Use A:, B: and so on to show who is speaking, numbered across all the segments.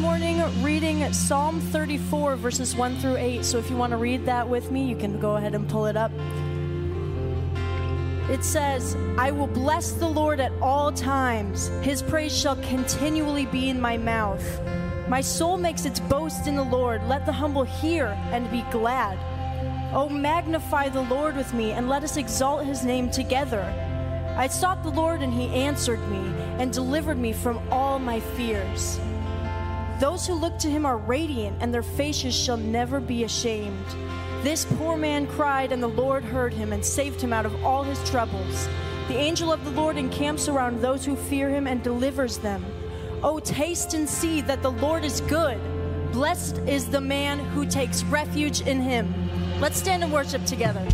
A: morning reading Psalm 34, verses 1 through 8. So if you want to read that with me, you can go ahead and pull it up. It says, I will bless the Lord at all times, his praise shall continually be in my mouth. My soul makes its boast in the Lord. Let the humble hear and be glad. Oh, magnify the Lord with me, and let us exalt his name together. I sought the Lord, and he answered me and delivered me from all my fears. Those who look to him are radiant, and their faces shall never be ashamed. This poor man cried, and the Lord heard him and saved him out of all his troubles. The angel of the Lord encamps around those who fear him and delivers them. Oh, taste and see that the Lord is good. Blessed is the man who takes refuge in him. Let's stand and worship together.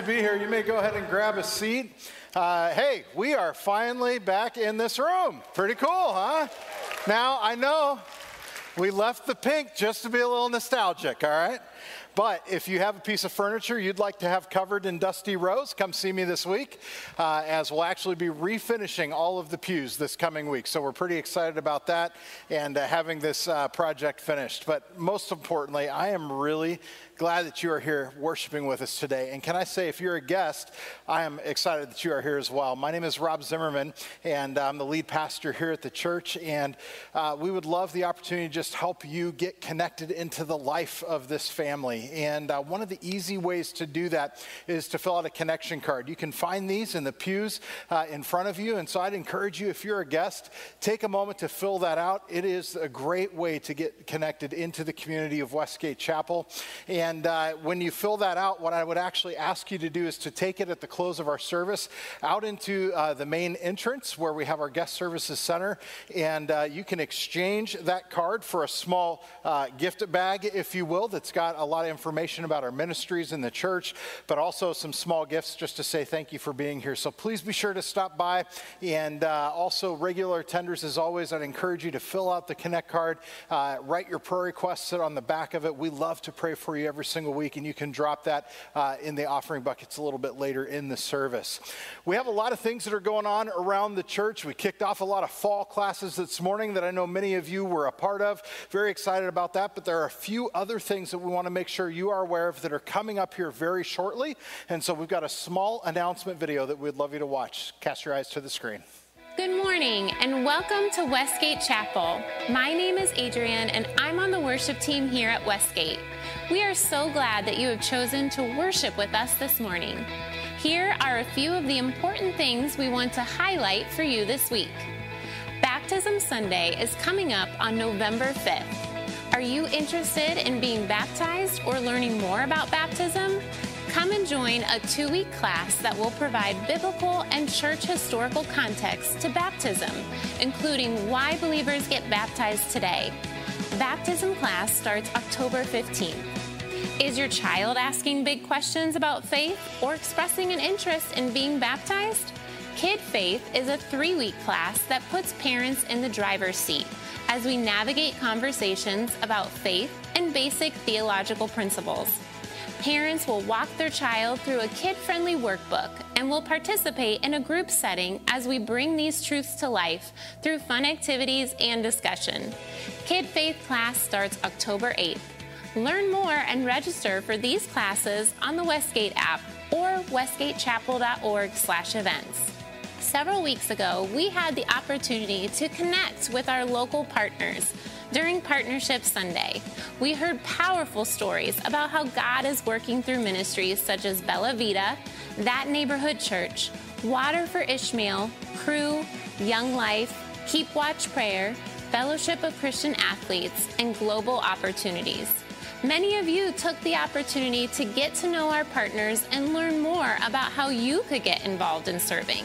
A: to
B: be here. You may go ahead and grab a seat. Uh, hey, we are finally back in this room. Pretty cool, huh? Now, I know we left the pink just to be a little nostalgic, all right? But if you have a piece of furniture you'd like to have covered in dusty rose, come see me this week, uh, as we'll actually be refinishing all of the pews this coming week. So we're pretty excited about that and uh, having this uh, project finished. But most importantly, I am really glad that you are here worshiping with us today. And can I say, if you're a guest, I am excited that you are here as well. My name is Rob Zimmerman, and I'm the lead pastor here at the church. And uh, we would love the opportunity to just help you get connected into the life of this family. And uh, one of the easy ways to do that is to fill out a connection card. You can find these in the pews uh, in front of you. And so I'd encourage you, if you're a guest, take a moment to fill that out. It is a great way to get connected into the community of Westgate Chapel. And and uh, when you fill that out, what I would actually ask you to do is to take it at the close of our service out into uh, the main entrance where we have our guest services center. And uh, you can exchange that card for a small uh, gift bag, if you will, that's got a lot of information about our ministries in the church, but also some small gifts just to say thank you for being here. So please be sure to stop by. And uh, also, regular tenders, as always, I'd encourage you to fill out the Connect card, uh, write your prayer requests on the back of it. We love to pray for you every every single week, and you can drop that uh, in the offering buckets a little bit later in the service. We have a lot of things that are going on around the church. We kicked off a lot of fall classes this morning that I know many of you were a part of. Very excited about that, but there are a few other things that we want to make sure you are aware of that are coming up here very shortly. And so we've got a small announcement video that we'd love you to watch. Cast your eyes to the screen.
C: Good morning and welcome to Westgate Chapel. My name is Adrienne and I'm on the worship team here at Westgate. We are so glad that you have chosen to worship with us this morning. Here are a few of the important things we want to highlight for you this week. Baptism Sunday is coming up on November 5th. Are you interested in being baptized or learning more about baptism? Come and join a two week class that will provide biblical and church historical context to baptism, including why believers get baptized today. Baptism class starts October 15th. Is your child asking big questions about faith or expressing an interest in being baptized? Kid Faith is a three week class that puts parents in the driver's seat as we navigate conversations about faith and basic theological principles. Parents will walk their child through a kid friendly workbook and will participate in a group setting as we bring these truths to life through fun activities and discussion. Kid Faith class starts October 8th. Learn more and register for these classes on the Westgate app or westgatechapel.org/events. Several weeks ago, we had the opportunity to connect with our local partners during Partnership Sunday, we heard powerful stories about how God is working through ministries such as Bella Vita, That Neighborhood Church, Water for Ishmael, Cru, Young Life, Keep Watch Prayer, Fellowship of Christian Athletes, and Global Opportunities. Many of you took the opportunity to get to know our partners and learn more about how you could get involved in serving.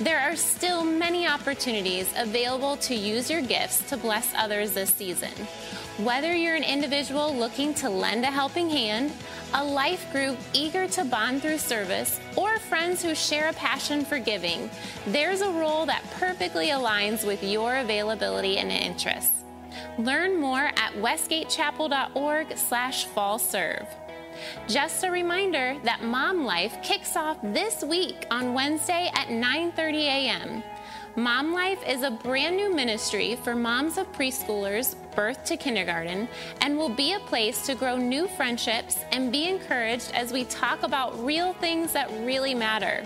C: There are still many opportunities available to use your gifts to bless others this season. Whether you're an individual looking to lend a helping hand, a life group eager to bond through service, or friends who share a passion for giving, there's a role that perfectly aligns with your availability and interests. Learn more at westgatechapel.org slash fall serve. Just a reminder that Mom Life kicks off this week on Wednesday at 9:30 a.m. Mom Life is a brand new ministry for moms of preschoolers birth to kindergarten and will be a place to grow new friendships and be encouraged as we talk about real things that really matter.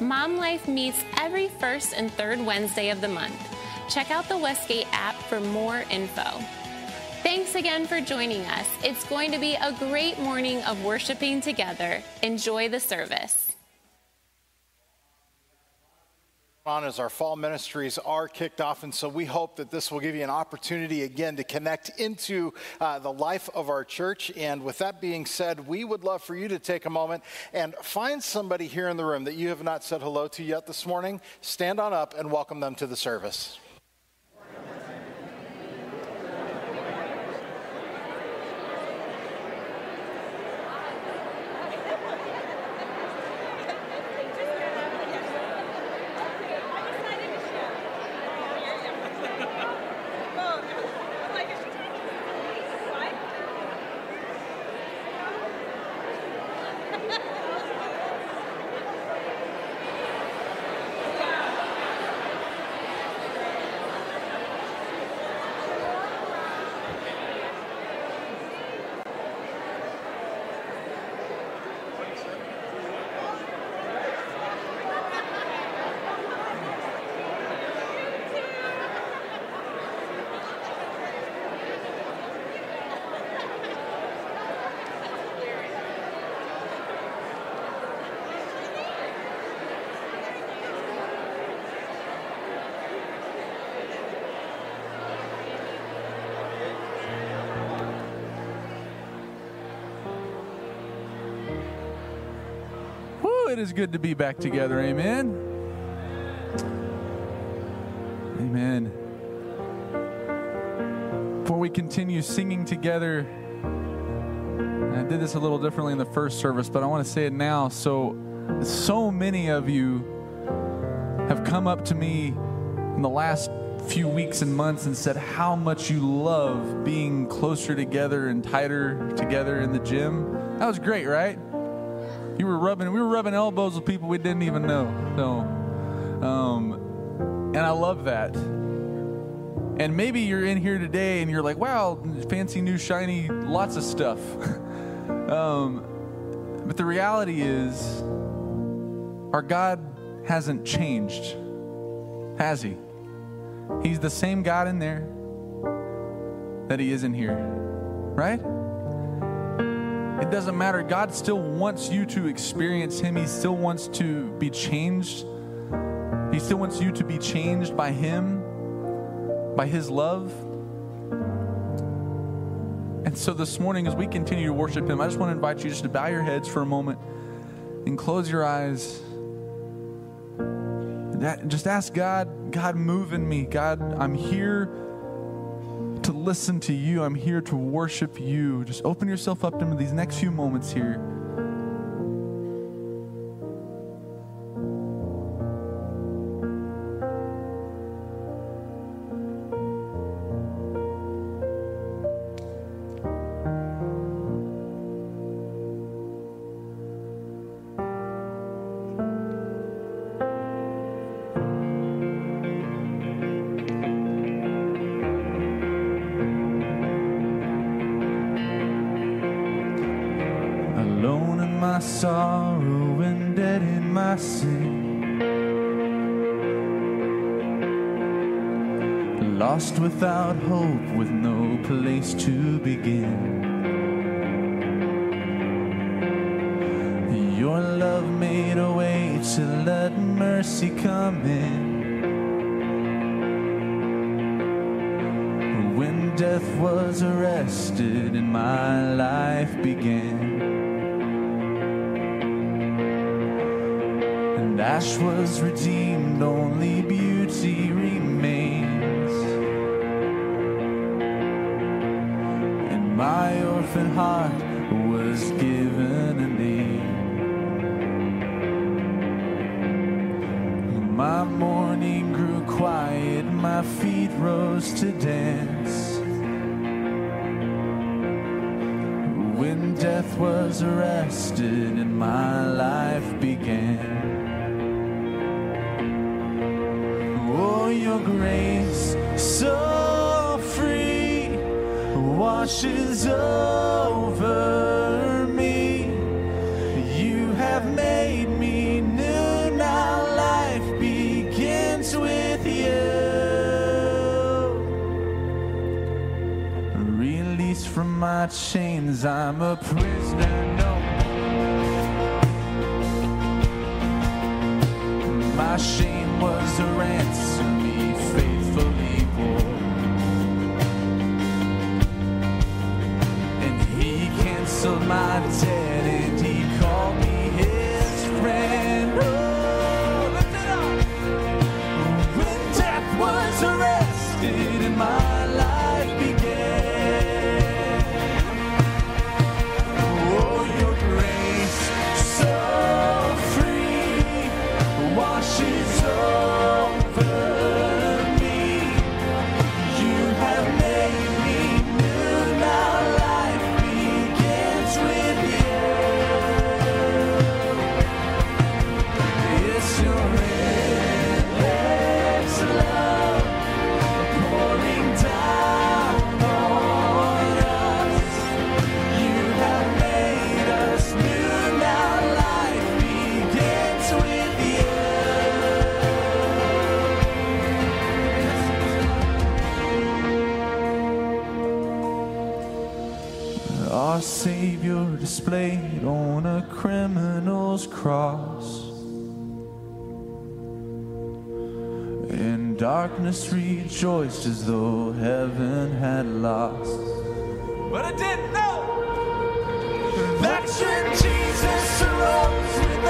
C: Mom Life meets every first and third Wednesday of the month. Check out the Westgate app for more info. Thanks again for joining us. It's going to be a great morning of worshiping together. Enjoy the service.
B: on as our fall ministries are kicked off. And so we hope that this will give you an opportunity again to connect into uh, the life of our church. And with that being said, we would love for you to take a moment and find somebody here in the room that you have not said hello to yet this morning. Stand on up and welcome them to the service.
D: It is good to be back together. Amen. Amen. Before we continue singing together, I did this a little differently in the first service, but I want to say it now. So, so many of you have come up to me in the last few weeks and months and said how much you love being closer together and tighter together in the gym. That was great, right? Were rubbing, we were rubbing elbows with people we didn't even know. So, um, and I love that. And maybe you're in here today and you're like, wow, fancy new shiny, lots of stuff. um, but the reality is, our God hasn't changed, has He? He's the same God in there that He is in here, right? It doesn't matter. God still wants you to experience Him, He still wants to be changed. He still wants you to be changed by Him, by His love. And so this morning, as we continue to worship Him, I just want to invite you just to bow your heads for a moment and close your eyes. Just ask God, God, move in me. God, I'm here to listen to you. I'm here to worship you. Just open yourself up to these next few moments here. Sorrow and dead in my sin. Lost without hope with no place to begin. Your love made a way to let mercy come in. When death was arrested and my life began. Ash was redeemed, only beauty remains. And my orphan heart was given a name. My mourning grew quiet, my feet rose to dance. When death was arrested in my life washes over me. You have made me new. Now life begins with you. Released from my chains, I'm a prisoner. Darkness rejoiced as though heaven had lost. But it didn't know. That's when Jesus arose with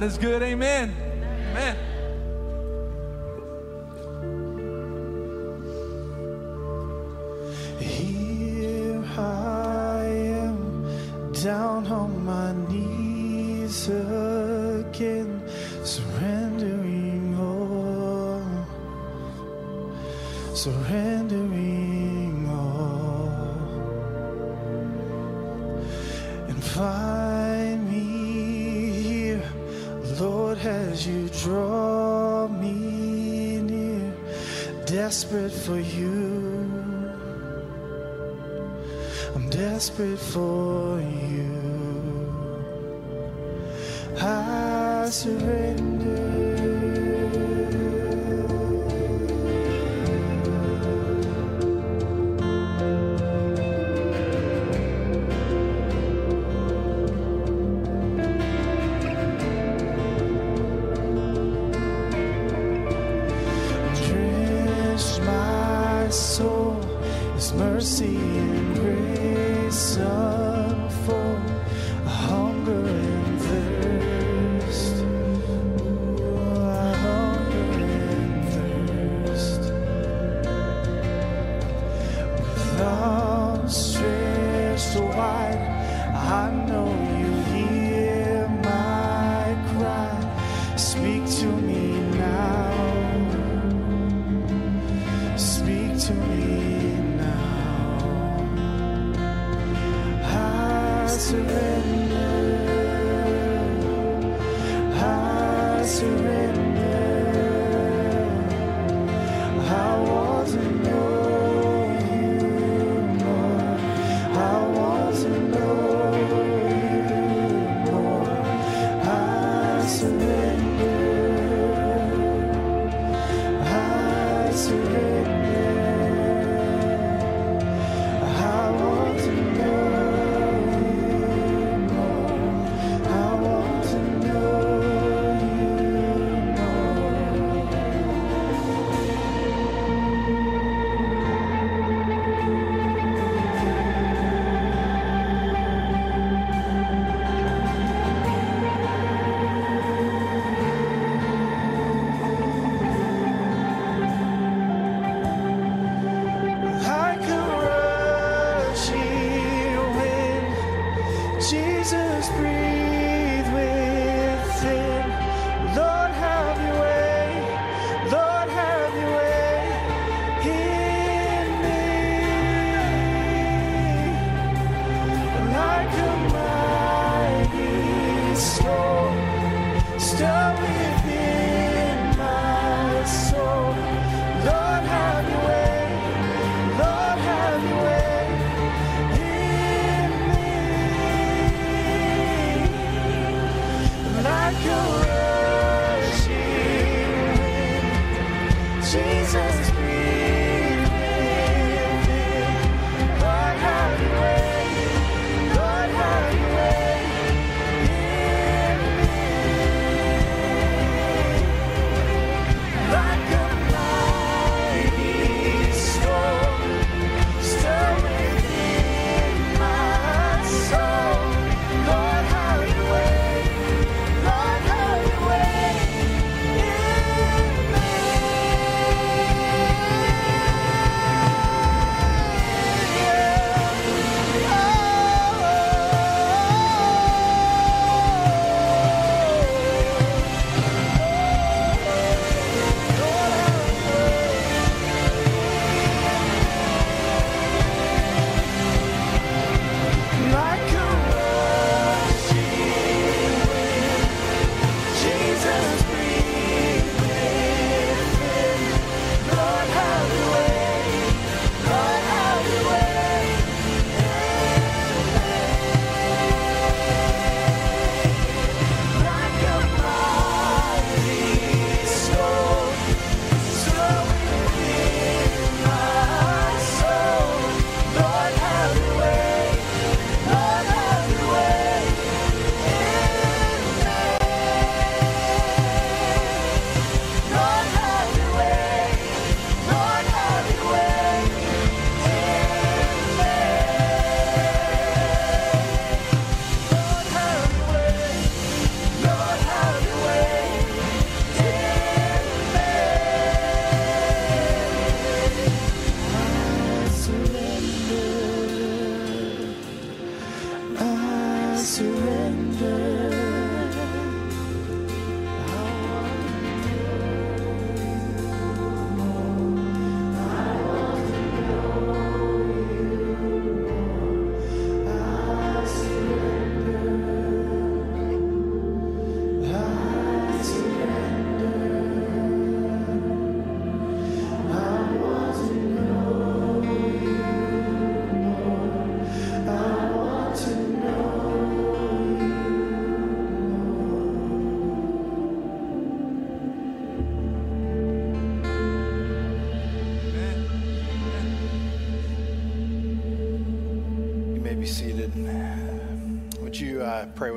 D: God is good. Amen.
E: For you. I surrender.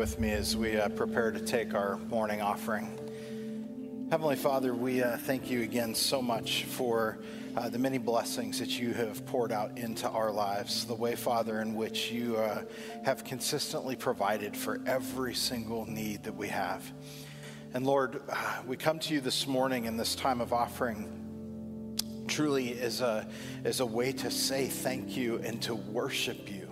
B: With me as we uh, prepare to take our morning offering. Heavenly Father, we uh, thank you again so much for uh, the many blessings that you have poured out into our lives, the way, Father, in which you uh, have consistently provided for every single need that we have. And Lord, uh, we come to you this morning in this time of offering truly as a, as a way to say thank you and to worship you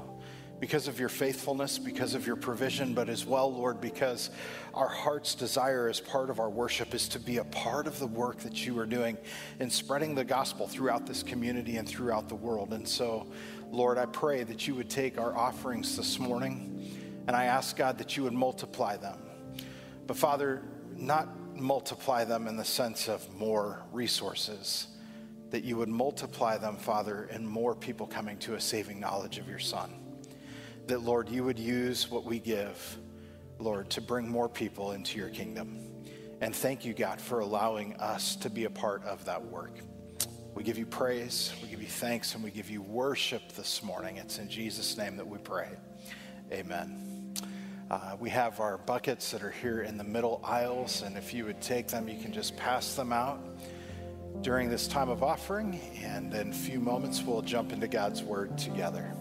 B: because of your faithfulness, because of your provision, but as well, Lord, because our heart's desire as part of our worship is to be a part of the work that you are doing in spreading the gospel throughout this community and throughout the world. And so, Lord, I pray that you would take our offerings this morning, and I ask, God, that you would multiply them. But, Father, not multiply them in the sense of more resources, that you would multiply them, Father, in more people coming to a saving knowledge of your Son that, Lord, you would use what we give, Lord, to bring more people into your kingdom. And thank you, God, for allowing us to be a part of that work. We give you praise, we give you thanks, and we give you worship this morning. It's in Jesus' name that we pray. Amen. Uh, we have our buckets that are here in the middle aisles, and if you would take them, you can just pass them out during this time of offering. And in a few moments, we'll jump into God's word together.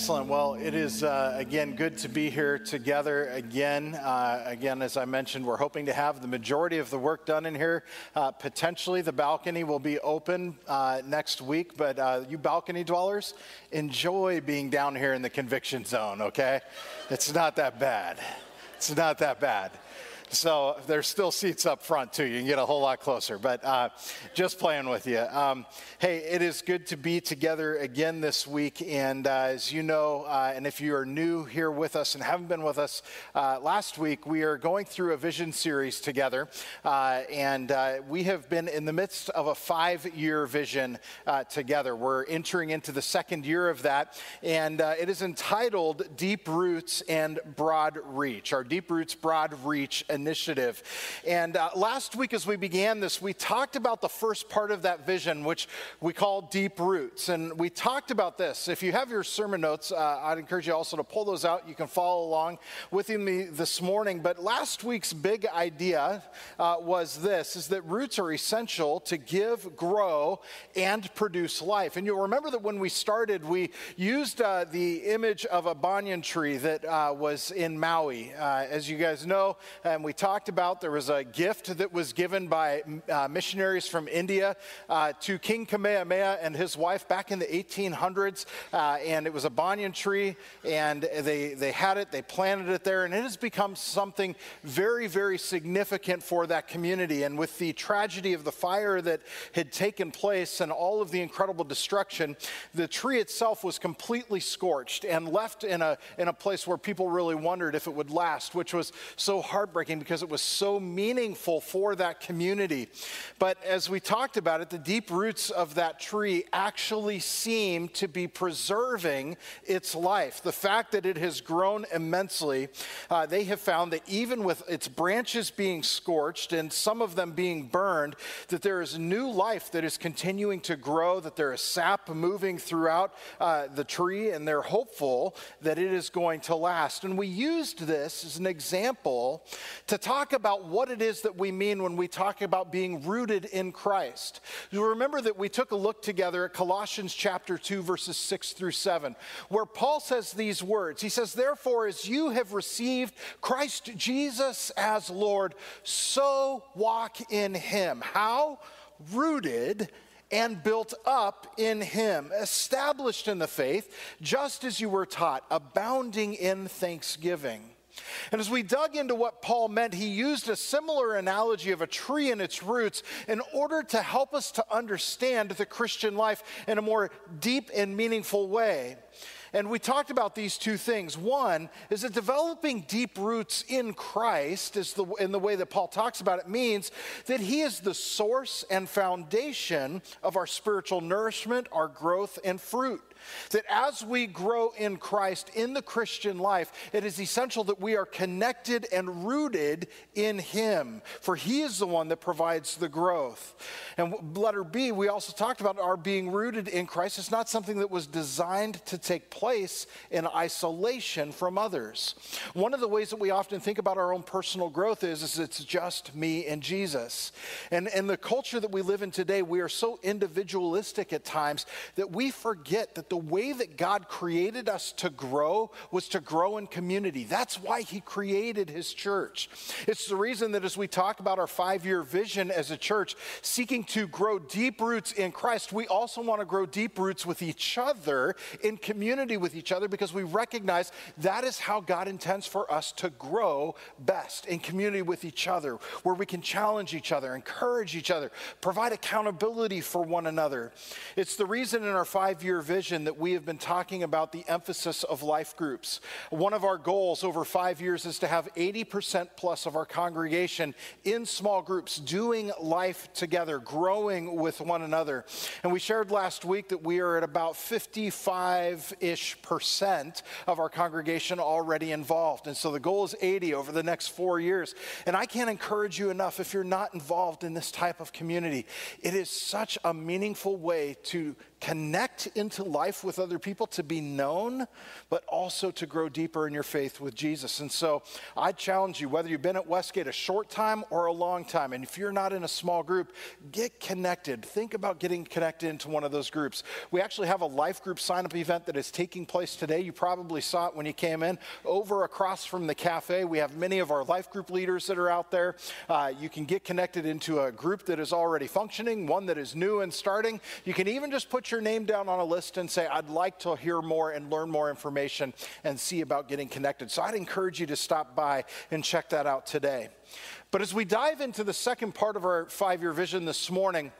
B: Excellent. Well, it is uh, again good to be here together again. Uh, again, as I mentioned, we're hoping to have the majority of the work done in here. Uh, potentially, the balcony will be open uh, next week, but uh, you balcony dwellers, enjoy being down here in the conviction zone, okay? It's not that bad. It's not that bad. So there's still seats up front too. You can get a whole lot closer, but uh, just playing with you. Um, hey, it is good to be together again this week. And uh, as you know, uh, and if you are new here with us and haven't been with us uh, last week, we are going through a vision series together. Uh, and uh, we have been in the midst of a five year vision together. We're entering into the second year of that. And it is entitled Deep Roots and Broad Reach, our Deep Roots Broad Reach initiative. And uh, last week, as we began this, we talked about the first part of that vision, which we call deep roots. And we talked about this. If you have your sermon notes, uh, I'd encourage you also to pull those out. You can follow along with me this morning. But last week's big idea uh, was this: is that roots are essential to give, grow, and produce life. And you'll remember that when we started, we used uh, the image of a banyan tree that uh, was in Maui. Uh, as you guys know, and we we talked about there was a gift that was given by uh, missionaries from India uh, to King Kamehameha and his wife back in the 1800s. Uh, and it was a banyan tree, and they, they had it, they planted it there, and it has become something very, very significant for that community. And with the tragedy of the fire that had taken place and all of the incredible destruction, the tree itself was completely scorched and left in a, in a place where people really wondered if it would last, which was so heartbreaking because it was so meaningful for that community. But as we talked about it, the deep roots of that tree actually seem to be preserving its life. The fact that it has grown immensely, uh, they have found that even with its branches being scorched and some of them being burned, that there is new life that is continuing to grow, that there is sap moving throughout uh, the tree, and they're hopeful that it is going to last. And we used this as an example to talk about what it is that we mean when we talk about being rooted in Christ. You remember that we took a look together at Colossians chapter 2, verses 6 through 7, where Paul says these words. He says, Therefore, as you have received Christ Jesus as Lord, so walk in him. How? Rooted and built up in him, established in the faith, just as you were taught, abounding in thanksgiving. And as we dug into what Paul meant, he used a similar analogy of a tree and its roots in order to help us to understand the Christian life in a more deep and meaningful way. And we talked about these two things. One is that developing deep roots in Christ, is the, in the way that Paul talks about it, means that he is the source and foundation of our spiritual nourishment, our growth, and fruit. That as we grow in Christ in the Christian life, it is essential that we are connected and rooted in Him, for He is the one that provides the growth. And letter B, we also talked about our being rooted in Christ. It's not something that was designed to take place in isolation from others. One of the ways that we often think about our own personal growth is, is it's just me and Jesus. And in the culture that we live in today, we are so individualistic at times that we forget that the way that God created us to grow was to grow in community. That's why He created His church. It's the reason that as we talk about our five year vision as a church, seeking to grow deep roots in Christ, we also want to grow deep roots with each other, in community with each other, because we recognize that is how God intends for us to grow best in community with each other, where we can challenge each other, encourage each other, provide accountability for one another. It's the reason in our five year vision that we have been talking about the emphasis of life groups. One of our goals over five years is to have 80% plus of our congregation in small groups doing life together, growing with one another. And we shared last week that we are at about 55 ish percent of our congregation already involved. And so the goal is 80 over the next four years. And I can't encourage you enough if you're not involved in this type of community. It is such a meaningful way to connect into life with other people, to be known, but also to grow deeper in your faith with Jesus. And so I challenge you, whether you've been at Westgate a short time or a long time, and if you're not in a small group, get connected. Think about getting connected into one of those groups. We actually have a life group sign up event that is taking place today. You probably saw it when you came in. Over across from the cafe, we have many of our life group leaders that are out there. Uh, you can get connected into a group that is already functioning, one that is new and starting. You can even just put your name down on a list and say, I'd like to hear more and learn more information and see about getting connected. So I'd encourage you to stop by and check that out today. But as we dive into the second part of our five year vision this morning,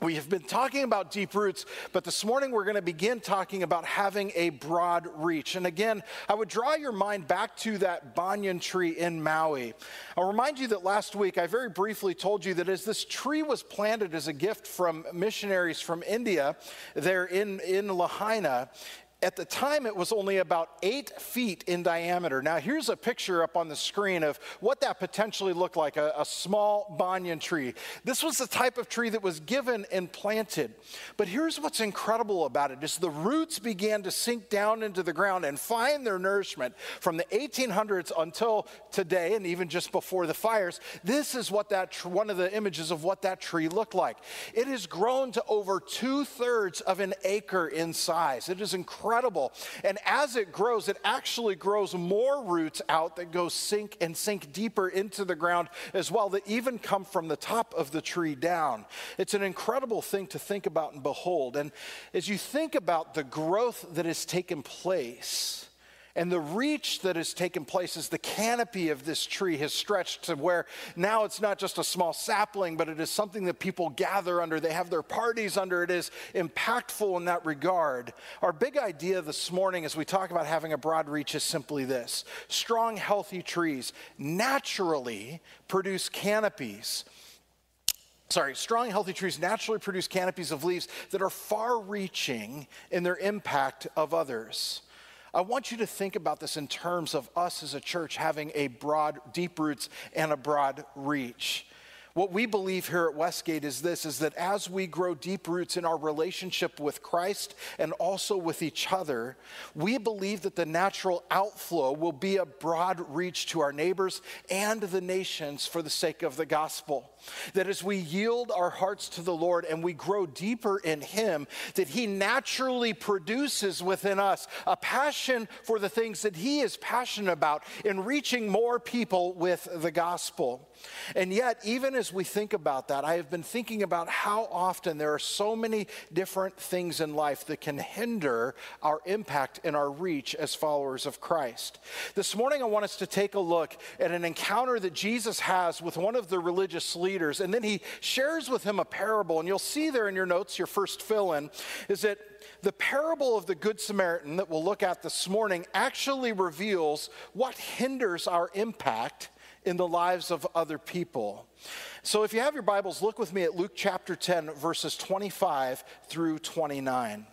B: we have been talking about deep roots, but this morning we're going to begin talking about having a broad reach. And again, I would draw your mind back to that banyan tree in Maui. I'll remind you that last week I very briefly told you that as this tree was planted as a gift from missionaries from India there in, in Lahaina, at the time, it was only about eight feet in diameter. Now, here's a picture up on the screen of what that potentially looked like a, a, small banyan tree. This was the type of tree that was given and planted. But here's what's incredible about it is the roots began to sink down into the ground and find their nourishment from the 1800s until today, and even just before the fires. This is what that tr- one of the images of what that tree looked like. It has grown to over two thirds of an acre in size. It is incredible incredible. And as it grows, it actually grows more roots out that go sink and sink deeper into the ground as well, that even come from the top of the tree down. It's an incredible thing to think about and behold. And as you think about the growth that has taken place, and the reach that has taken place as the canopy of this tree has stretched to where now it's not just a small sapling, but it is something that people gather under. They have their parties under. It is impactful in that regard. Our big idea this morning as we talk about having a broad reach is simply this strong, healthy trees naturally produce canopies sorry, strong, healthy trees naturally produce canopies of leaves that are far reaching in their impact of others. I want you to think about this in terms of us as a church having a broad, deep roots and a broad reach. What we believe here at Westgate is this is that as we grow deep roots in our relationship with Christ and also with each other, we believe that the natural outflow will be a broad reach to our neighbors and the nations for the sake of the gospel. That as we yield our hearts to the Lord and we grow deeper in Him, that He naturally produces within us a passion for the things that He is passionate about in reaching more people with the gospel. And yet, even as as we think about that, I have been thinking about how often there are so many different things in life that can hinder our impact and our reach as followers of Christ. This morning, I want us to take a look at an encounter that Jesus has with one of the religious leaders, and then he shares with him a parable. And you'll see there in your notes, your first fill in, is that the parable of the Good Samaritan that we'll look at this morning actually reveals what hinders our impact in the lives of other people. So if you have your Bibles, look with me at Luke chapter 10, verses 25 through 29.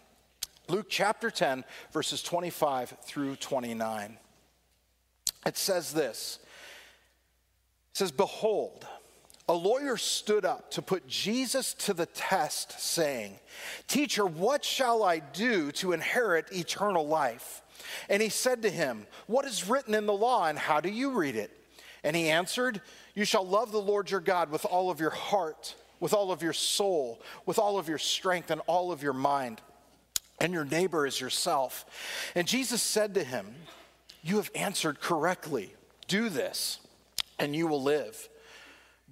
B: Luke chapter 10, verses 25 through 29. It says this It says, Behold, a lawyer stood up to put Jesus to the test, saying, Teacher, what shall I do to inherit eternal life? And he said to him, What is written in the law, and how do you read it? And he answered, You shall love the Lord your God with all of your heart, with all of your soul, with all of your strength, and all of your mind, and your neighbor as yourself. And Jesus said to him, You have answered correctly. Do this, and you will live.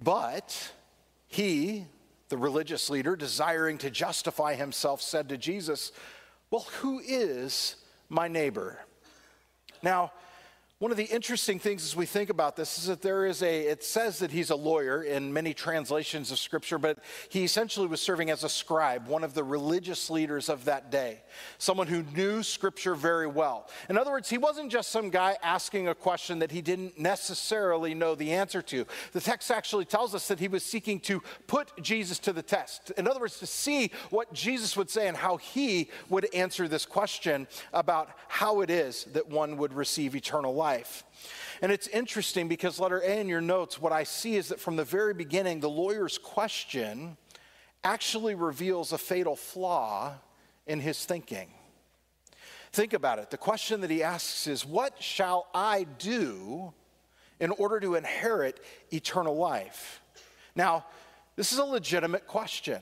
B: But he, the religious leader, desiring to justify himself, said to Jesus, Well, who is my neighbor? Now, one of the interesting things as we think about this is that there is a, it says that he's a lawyer in many translations of scripture, but he essentially was serving as a scribe, one of the religious leaders of that day, someone who knew scripture very well. In other words, he wasn't just some guy asking a question that he didn't necessarily know the answer to. The text actually tells us that he was seeking to put Jesus to the test. In other words, to see what Jesus would say and how he would answer this question about how it is that one would receive eternal life life. And it's interesting because, letter A in your notes, what I see is that from the very beginning, the lawyer's question actually reveals a fatal flaw in his thinking. Think about it. The question that he asks is, What shall I do in order to inherit eternal life? Now, this is a legitimate question.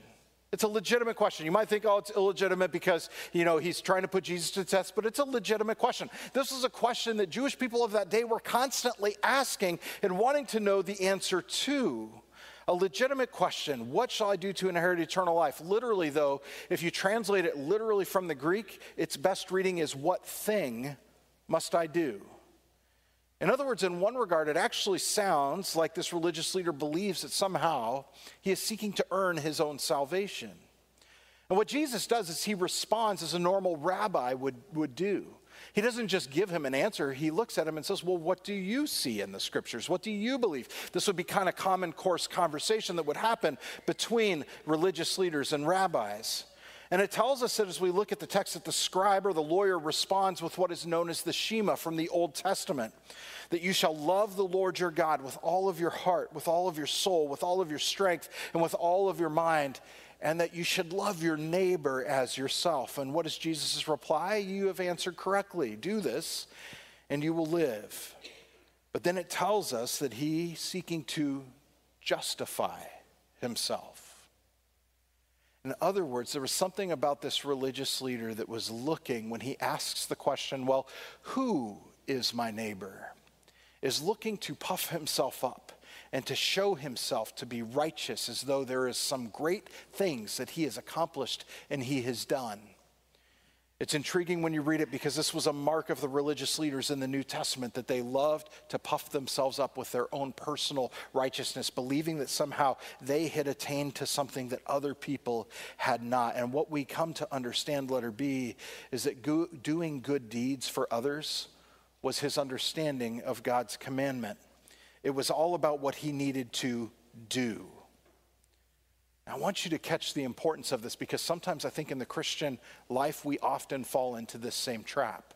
B: It's a legitimate question. You might think, oh, it's illegitimate because, you know, he's trying to put Jesus to the test, but it's a legitimate question. This is a question that Jewish people of that day were constantly asking and wanting to know the answer to. A legitimate question What shall I do to inherit eternal life? Literally, though, if you translate it literally from the Greek, its best reading is, What thing must I do? In other words, in one regard, it actually sounds like this religious leader believes that somehow he is seeking to earn his own salvation. And what Jesus does is he responds as a normal rabbi would, would do. He doesn't just give him an answer, he looks at him and says, Well, what do you see in the scriptures? What do you believe? This would be kind of common course conversation that would happen between religious leaders and rabbis. And it tells us that as we look at the text, that the scribe or the lawyer responds with what is known as the Shema from the Old Testament that you shall love the Lord your God with all of your heart, with all of your soul, with all of your strength, and with all of your mind, and that you should love your neighbor as yourself. And what is Jesus' reply? You have answered correctly. Do this, and you will live. But then it tells us that he seeking to justify himself. In other words, there was something about this religious leader that was looking when he asks the question, Well, who is my neighbor? is looking to puff himself up and to show himself to be righteous as though there is some great things that he has accomplished and he has done. It's intriguing when you read it because this was a mark of the religious leaders in the New Testament that they loved to puff themselves up with their own personal righteousness, believing that somehow they had attained to something that other people had not. And what we come to understand, letter B, is that go- doing good deeds for others was his understanding of God's commandment. It was all about what he needed to do. I want you to catch the importance of this because sometimes I think in the Christian life we often fall into this same trap.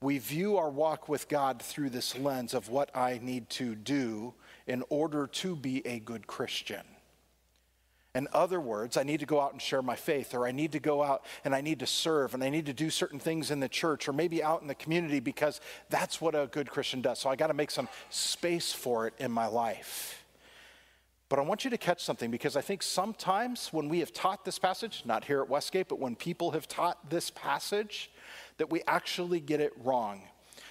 B: We view our walk with God through this lens of what I need to do in order to be a good Christian. In other words, I need to go out and share my faith, or I need to go out and I need to serve, and I need to do certain things in the church, or maybe out in the community because that's what a good Christian does. So I got to make some space for it in my life. But I want you to catch something because I think sometimes when we have taught this passage, not here at Westgate, but when people have taught this passage, that we actually get it wrong.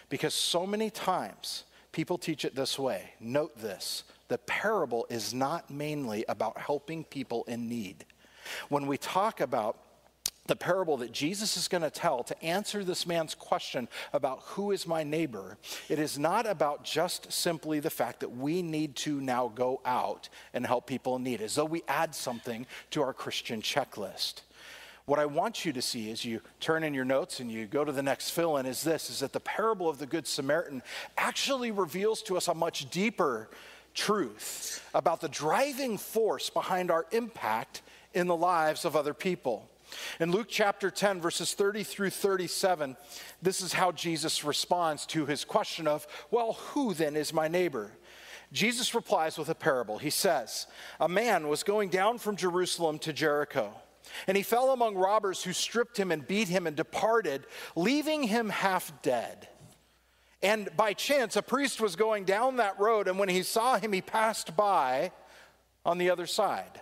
B: Because so many times people teach it this way. Note this the parable is not mainly about helping people in need. When we talk about the parable that Jesus is going to tell to answer this man's question about who is my neighbor, it is not about just simply the fact that we need to now go out and help people in need, as though we add something to our Christian checklist. What I want you to see as you turn in your notes and you go to the next fill in is this is that the parable of the Good Samaritan actually reveals to us a much deeper truth about the driving force behind our impact in the lives of other people. In Luke chapter 10, verses 30 through 37, this is how Jesus responds to his question of, Well, who then is my neighbor? Jesus replies with a parable. He says, A man was going down from Jerusalem to Jericho, and he fell among robbers who stripped him and beat him and departed, leaving him half dead. And by chance, a priest was going down that road, and when he saw him, he passed by on the other side.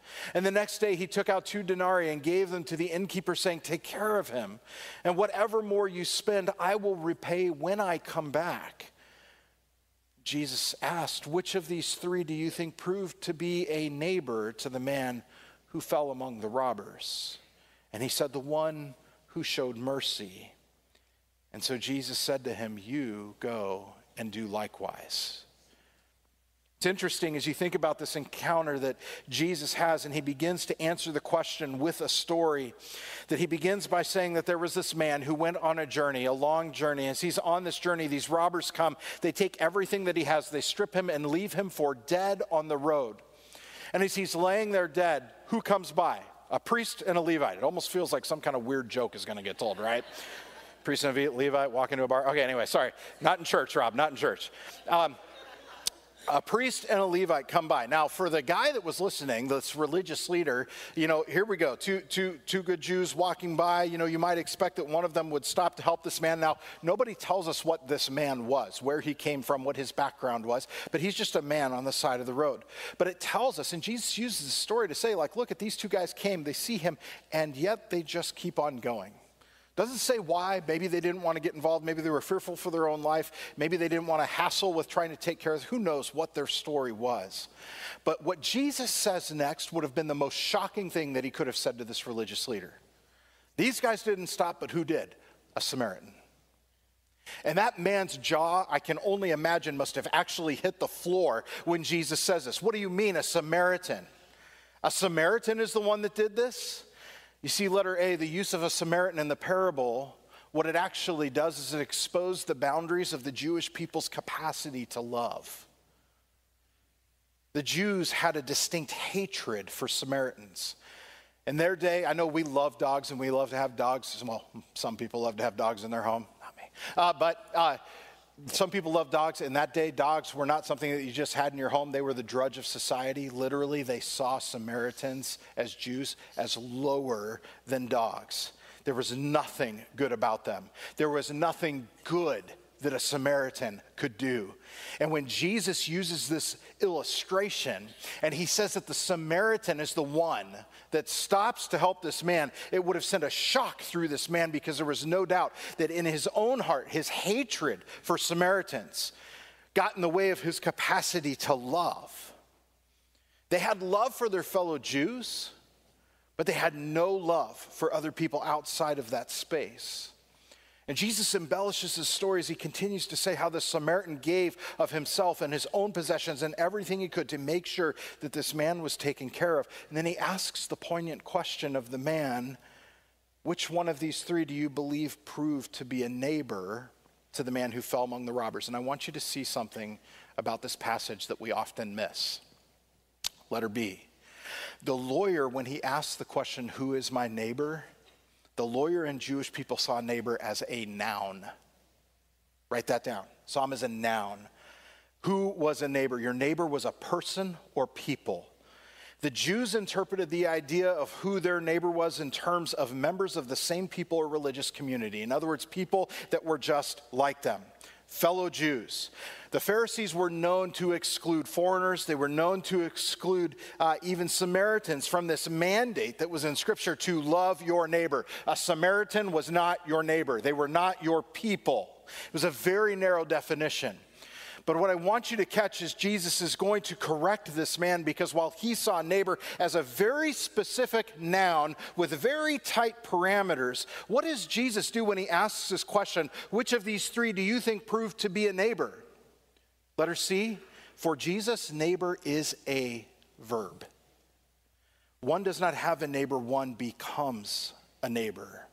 B: And the next day he took out two denarii and gave them to the innkeeper, saying, Take care of him, and whatever more you spend, I will repay when I come back. Jesus asked, Which of these three do you think proved to be a neighbor to the man who fell among the robbers? And he said, The one who showed mercy. And so Jesus said to him, You go and do likewise. It's interesting as you think about this encounter that Jesus has, and he begins to answer the question with a story. That he begins by saying that there was this man who went on a journey, a long journey. As he's on this journey, these robbers come, they take everything that he has, they strip him and leave him for dead on the road. And as he's laying there dead, who comes by? A priest and a Levite. It almost feels like some kind of weird joke is going to get told, right? priest and a Levite walk into a bar. Okay, anyway, sorry. Not in church, Rob, not in church. Um, a priest and a Levite come by. Now, for the guy that was listening, this religious leader, you know, here we go. Two, two, two good Jews walking by. You know, you might expect that one of them would stop to help this man. Now, nobody tells us what this man was, where he came from, what his background was, but he's just a man on the side of the road. But it tells us, and Jesus uses the story to say, like, look at these two guys came, they see him, and yet they just keep on going. Doesn't say why. Maybe they didn't want to get involved. Maybe they were fearful for their own life. Maybe they didn't want to hassle with trying to take care of. Who knows what their story was? But what Jesus says next would have been the most shocking thing that he could have said to this religious leader. These guys didn't stop, but who did? A Samaritan. And that man's jaw, I can only imagine, must have actually hit the floor when Jesus says this. What do you mean, a Samaritan? A Samaritan is the one that did this? You see, letter A, the use of a Samaritan in the parable, what it actually does is it exposes the boundaries of the Jewish people's capacity to love. The Jews had a distinct hatred for Samaritans. In their day, I know we love dogs and we love to have dogs. Well, some people love to have dogs in their home, not me. Uh, but uh, some people love dogs. In that day, dogs were not something that you just had in your home. They were the drudge of society. Literally, they saw Samaritans as Jews as lower than dogs. There was nothing good about them. There was nothing good that a Samaritan could do. And when Jesus uses this illustration and he says that the Samaritan is the one that stops to help this man, it would have sent a shock through this man because there was no doubt that in his own heart, his hatred for Samaritans got in the way of his capacity to love. They had love for their fellow Jews, but they had no love for other people outside of that space. And Jesus embellishes his story as he continues to say how the Samaritan gave of himself and his own possessions and everything he could to make sure that this man was taken care of. And then he asks the poignant question of the man which one of these three do you believe proved to be a neighbor to the man who fell among the robbers? And I want you to see something about this passage that we often miss. Letter B. The lawyer, when he asks the question, Who is my neighbor? The lawyer and Jewish people saw neighbor as a noun. Write that down. Saw him as a noun. Who was a neighbor? Your neighbor was a person or people. The Jews interpreted the idea of who their neighbor was in terms of members of the same people or religious community. In other words, people that were just like them, fellow Jews. The Pharisees were known to exclude foreigners, they were known to exclude uh, even Samaritans from this mandate that was in Scripture to love your neighbor. A Samaritan was not your neighbor, they were not your people. It was a very narrow definition. But what I want you to catch is Jesus is going to correct this man because while he saw neighbor as a very specific noun with very tight parameters, what does Jesus do when he asks this question? Which of these three do you think proved to be a neighbor? Letter C, for Jesus, neighbor is a verb. One does not have a neighbor, one becomes a neighbor.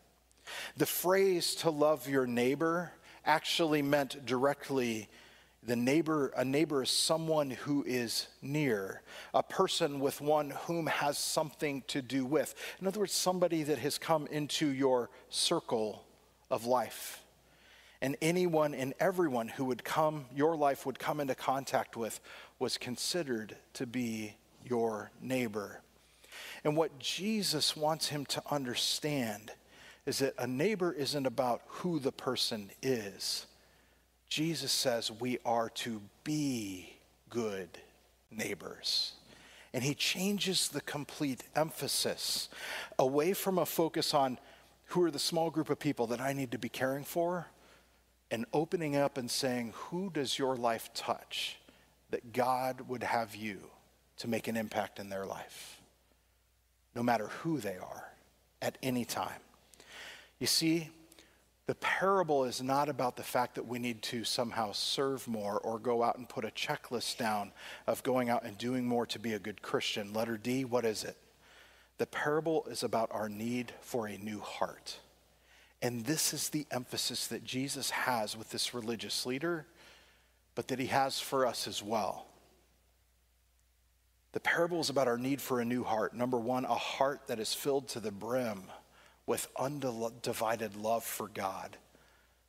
B: The phrase to love your neighbor actually meant directly the neighbor, a neighbor is someone who is near, a person with one whom has something to do with. In other words, somebody that has come into your circle of life. And anyone and everyone who would come, your life would come into contact with, was considered to be your neighbor. And what Jesus wants him to understand is that a neighbor isn't about who the person is Jesus says we are to be good neighbors. And he changes the complete emphasis away from a focus on who are the small group of people that I need to be caring for and opening up and saying, Who does your life touch that God would have you to make an impact in their life? No matter who they are at any time. You see, the parable is not about the fact that we need to somehow serve more or go out and put a checklist down of going out and doing more to be a good Christian. Letter D, what is it? The parable is about our need for a new heart. And this is the emphasis that Jesus has with this religious leader, but that he has for us as well. The parable is about our need for a new heart. Number one, a heart that is filled to the brim with undivided love for God.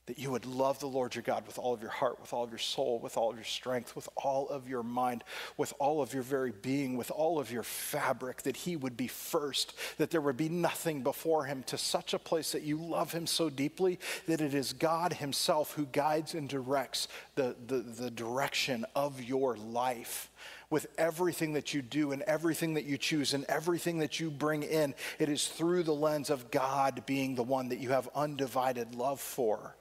B: That you would love the Lord your God with all of your heart, with all of your soul, with all of your strength, with all of your mind, with all of your very being, with all of your fabric, that He would be first, that there would be nothing before Him, to such a place that you love Him so deeply that it is God Himself who guides and directs the, the, the direction of your life with everything that you do and everything that you choose and everything that you bring in. It is through the lens of God being the one that you have undivided love for.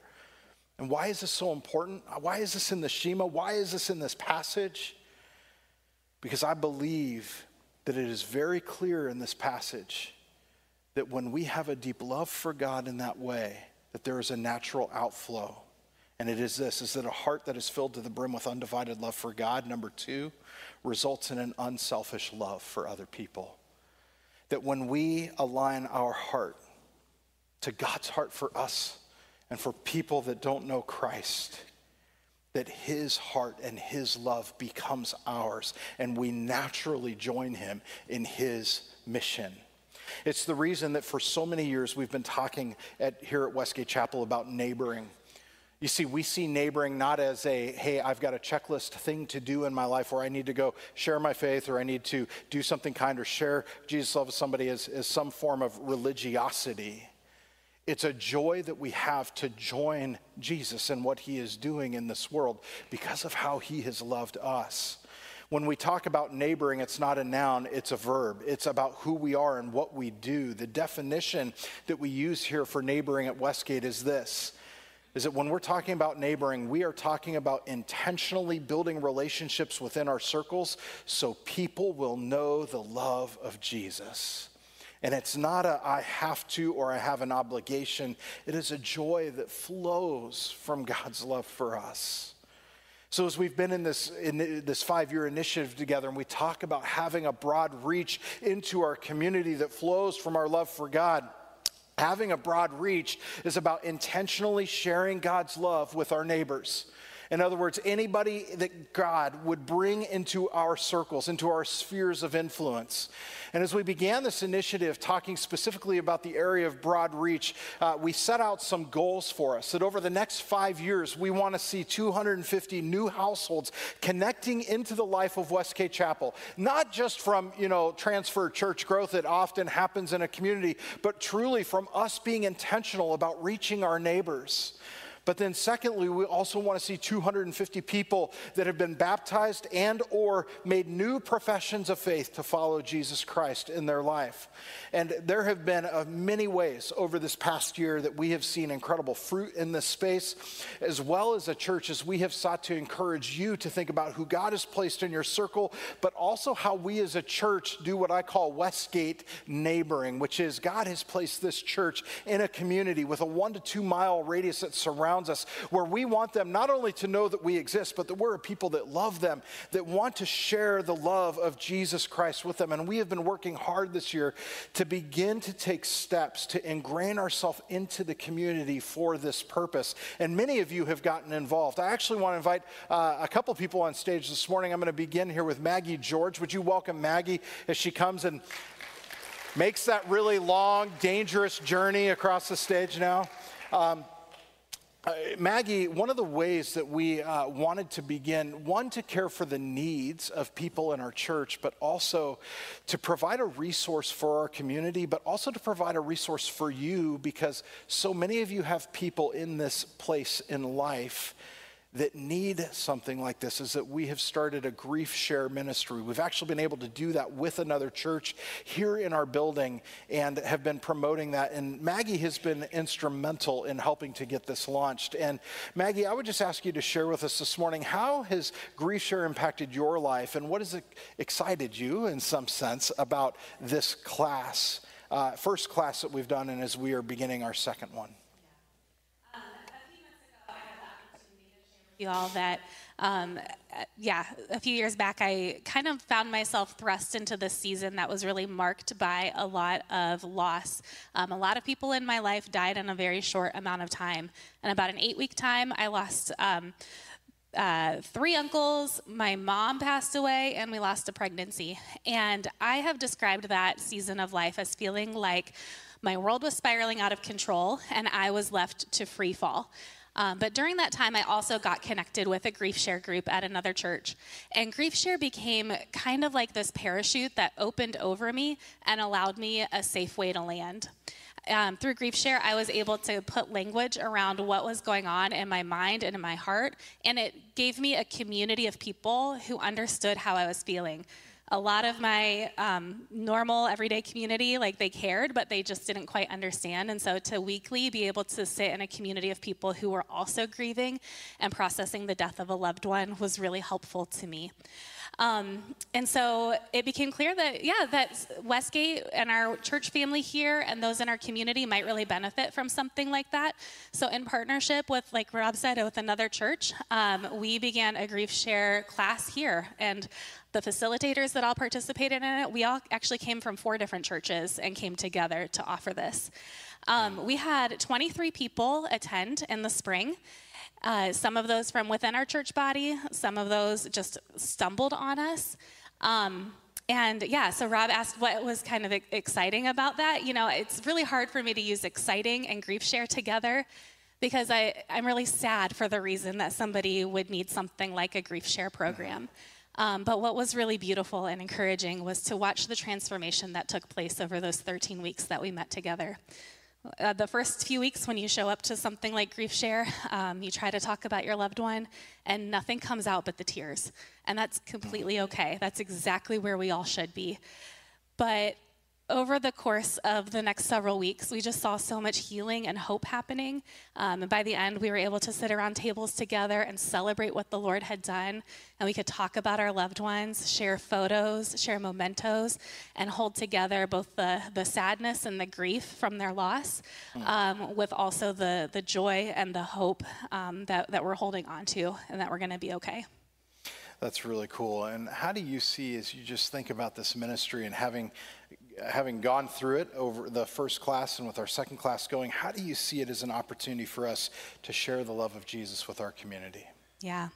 B: And why is this so important? Why is this in the Shema? Why is this in this passage? Because I believe that it is very clear in this passage that when we have a deep love for God in that way, that there is a natural outflow. And it is this is that a heart that is filled to the brim with undivided love for God, number two, results in an unselfish love for other people. That when we align our heart to God's heart for us and for people that don't know Christ, that his heart and his love becomes ours and we naturally join him in his mission. It's the reason that for so many years we've been talking at, here at Westgate Chapel about neighboring you see, we see neighboring not as a, hey, I've got a checklist thing to do in my life where I need to go share my faith or I need to do something kind or share Jesus' love with somebody as, as some form of religiosity. It's a joy that we have to join Jesus in what he is doing in this world because of how he has loved us. When we talk about neighboring, it's not a noun, it's a verb. It's about who we are and what we do. The definition that we use here for neighboring at Westgate is this is that when we're talking about neighboring, we are talking about intentionally building relationships within our circles so people will know the love of Jesus. And it's not a I have to or I have an obligation. It is a joy that flows from God's love for us. So as we've been in this in this 5-year initiative together and we talk about having a broad reach into our community that flows from our love for God, Having a broad reach is about intentionally sharing God's love with our neighbors. In other words, anybody that God would bring into our circles, into our spheres of influence. And as we began this initiative, talking specifically about the area of broad reach, uh, we set out some goals for us that over the next five years, we want to see 250 new households connecting into the life of Westgate Chapel. Not just from, you know, transfer church growth that often happens in a community, but truly from us being intentional about reaching our neighbors. But then secondly, we also want to see 250 people that have been baptized and or made new professions of faith to follow Jesus Christ in their life. And there have been uh, many ways over this past year that we have seen incredible fruit in this space, as well as a church as we have sought to encourage you to think about who God has placed in your circle, but also how we as a church do what I call Westgate neighboring, which is God has placed this church in a community with a one to two mile radius that surrounds us, where we want them not only to know that we exist, but that we're a people that love them, that want to share the love of Jesus Christ with them. And we have been working hard this year to begin to take steps to ingrain ourselves into the community for this purpose. And many of you have gotten involved. I actually want to invite uh, a couple people on stage this morning. I'm going to begin here with Maggie George. Would you welcome Maggie as she comes and makes that really long, dangerous journey across the stage now? Um, uh, Maggie, one of the ways that we uh, wanted to begin, one, to care for the needs of people in our church, but also to provide a resource for our community, but also to provide a resource for you because so many of you have people in this place in life that need something like this is that we have started a grief share ministry. We've actually been able to do that with another church here in our building and have been promoting that. And Maggie has been instrumental in helping to get this launched. And Maggie, I would just ask you to share with us this morning how has grief share impacted your life and what has excited you in some sense about this class, uh, first class that we've done, and as we are beginning our second one?
F: You all that um, yeah a few years back i kind of found myself thrust into this season that was really marked by a lot of loss um, a lot of people in my life died in a very short amount of time in about an eight week time i lost um, uh, three uncles, my mom passed away, and we lost a pregnancy. And I have described that season of life as feeling like my world was spiraling out of control and I was left to free fall. Um, but during that time, I also got connected with a grief share group at another church. And grief share became kind of like this parachute that opened over me and allowed me a safe way to land. Um, through grief share i was able to put language around what was going on in my mind and in my heart and it gave me a community of people who understood how i was feeling a lot of my um, normal everyday community like they cared but they just didn't quite understand. And so to weekly be able to sit in a community of people who were also grieving and processing the death of a loved one was really helpful to me um, and so it became clear that, yeah, that Westgate and our church family here and those in our community might really benefit from something like that. So, in partnership with, like Rob said, with another church, um, we began a grief share class here. And the facilitators that all participated in it, we all actually came from four different churches and came together to offer this. Um, we had 23 people attend in the spring. Uh, some of those from within our church body, some of those just stumbled on us. Um, and yeah, so Rob asked what was kind of exciting about that. You know, it's really hard for me to use exciting and grief share together because I, I'm really sad for the reason that somebody would need something like a grief share program. Um, but what was really beautiful and encouraging was to watch the transformation that took place over those 13 weeks that we met together. Uh, the first few weeks when you show up to something like Grief Share, um, you try to talk about your loved one, and nothing comes out but the tears. And that's completely okay. That's exactly where we all should be. But over the course of the next several weeks, we just saw so much healing and hope happening. Um, and by the end, we were able to sit around tables together and celebrate what the Lord had done. And we could talk about our loved ones, share photos, share mementos, and hold together both the, the sadness and the grief from their loss, um, with also the, the joy and the hope um, that, that we're holding on to and that we're going to be okay.
B: That's really cool. And how do you see, as you just think about this ministry and having having gone through it over the first class and with our second class going, how do you see it as an opportunity for us to share the love of Jesus with our community?
F: Yeah.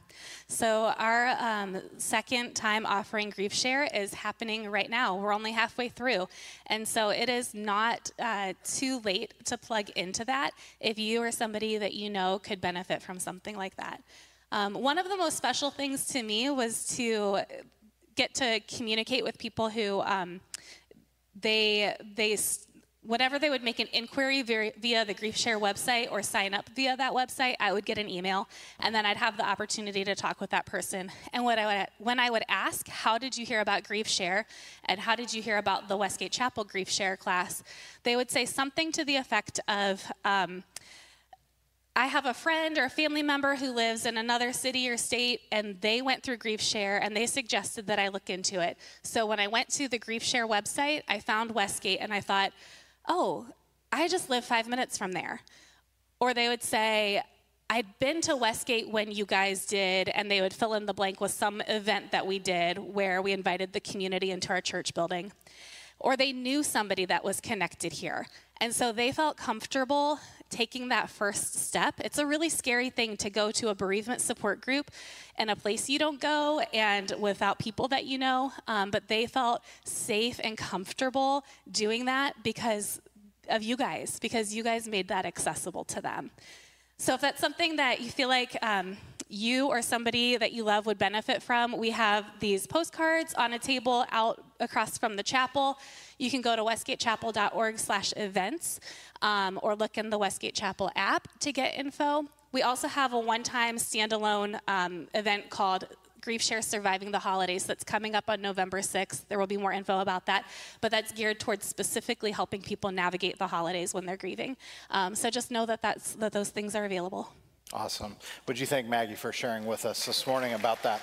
F: So our um, second time offering Grief Share is happening right now. We're only halfway through. And so it is not uh, too late to plug into that if you or somebody that you know could benefit from something like that. Um, one of the most special things to me was to get to communicate with people who um, they they whenever they would make an inquiry via, via the grief share website or sign up via that website i would get an email and then i'd have the opportunity to talk with that person. And what I would, when i would ask how did you hear about grief share? And how did you hear about the westgate chapel grief share class? they would say something to the effect of um, I have a friend or a family member who lives in another city or state, and they went through Grief Share and they suggested that I look into it. So when I went to the Grief Share website, I found Westgate and I thought, oh, I just live five minutes from there. Or they would say, I'd been to Westgate when you guys did, and they would fill in the blank with some event that we did where we invited the community into our church building. Or they knew somebody that was connected here. And so they felt comfortable taking that first step. It's a really scary thing to go to a bereavement support group in a place you don't go and without people that you know. Um, but they felt safe and comfortable doing that because of you guys, because you guys made that accessible to them. So, if that's something that you feel like um, you or somebody that you love would benefit from, we have these postcards on a table out across from the chapel. You can go to westgatechapel.org/events um, or look in the Westgate Chapel app to get info. We also have a one-time standalone um, event called Grief Share Surviving the Holidays that's coming up on November 6th. There will be more info about that, but that's geared towards specifically helping people navigate the holidays when they're grieving. Um, so just know that, that's, that those things are available.
B: Awesome. Would you thank Maggie for sharing with us this morning about that?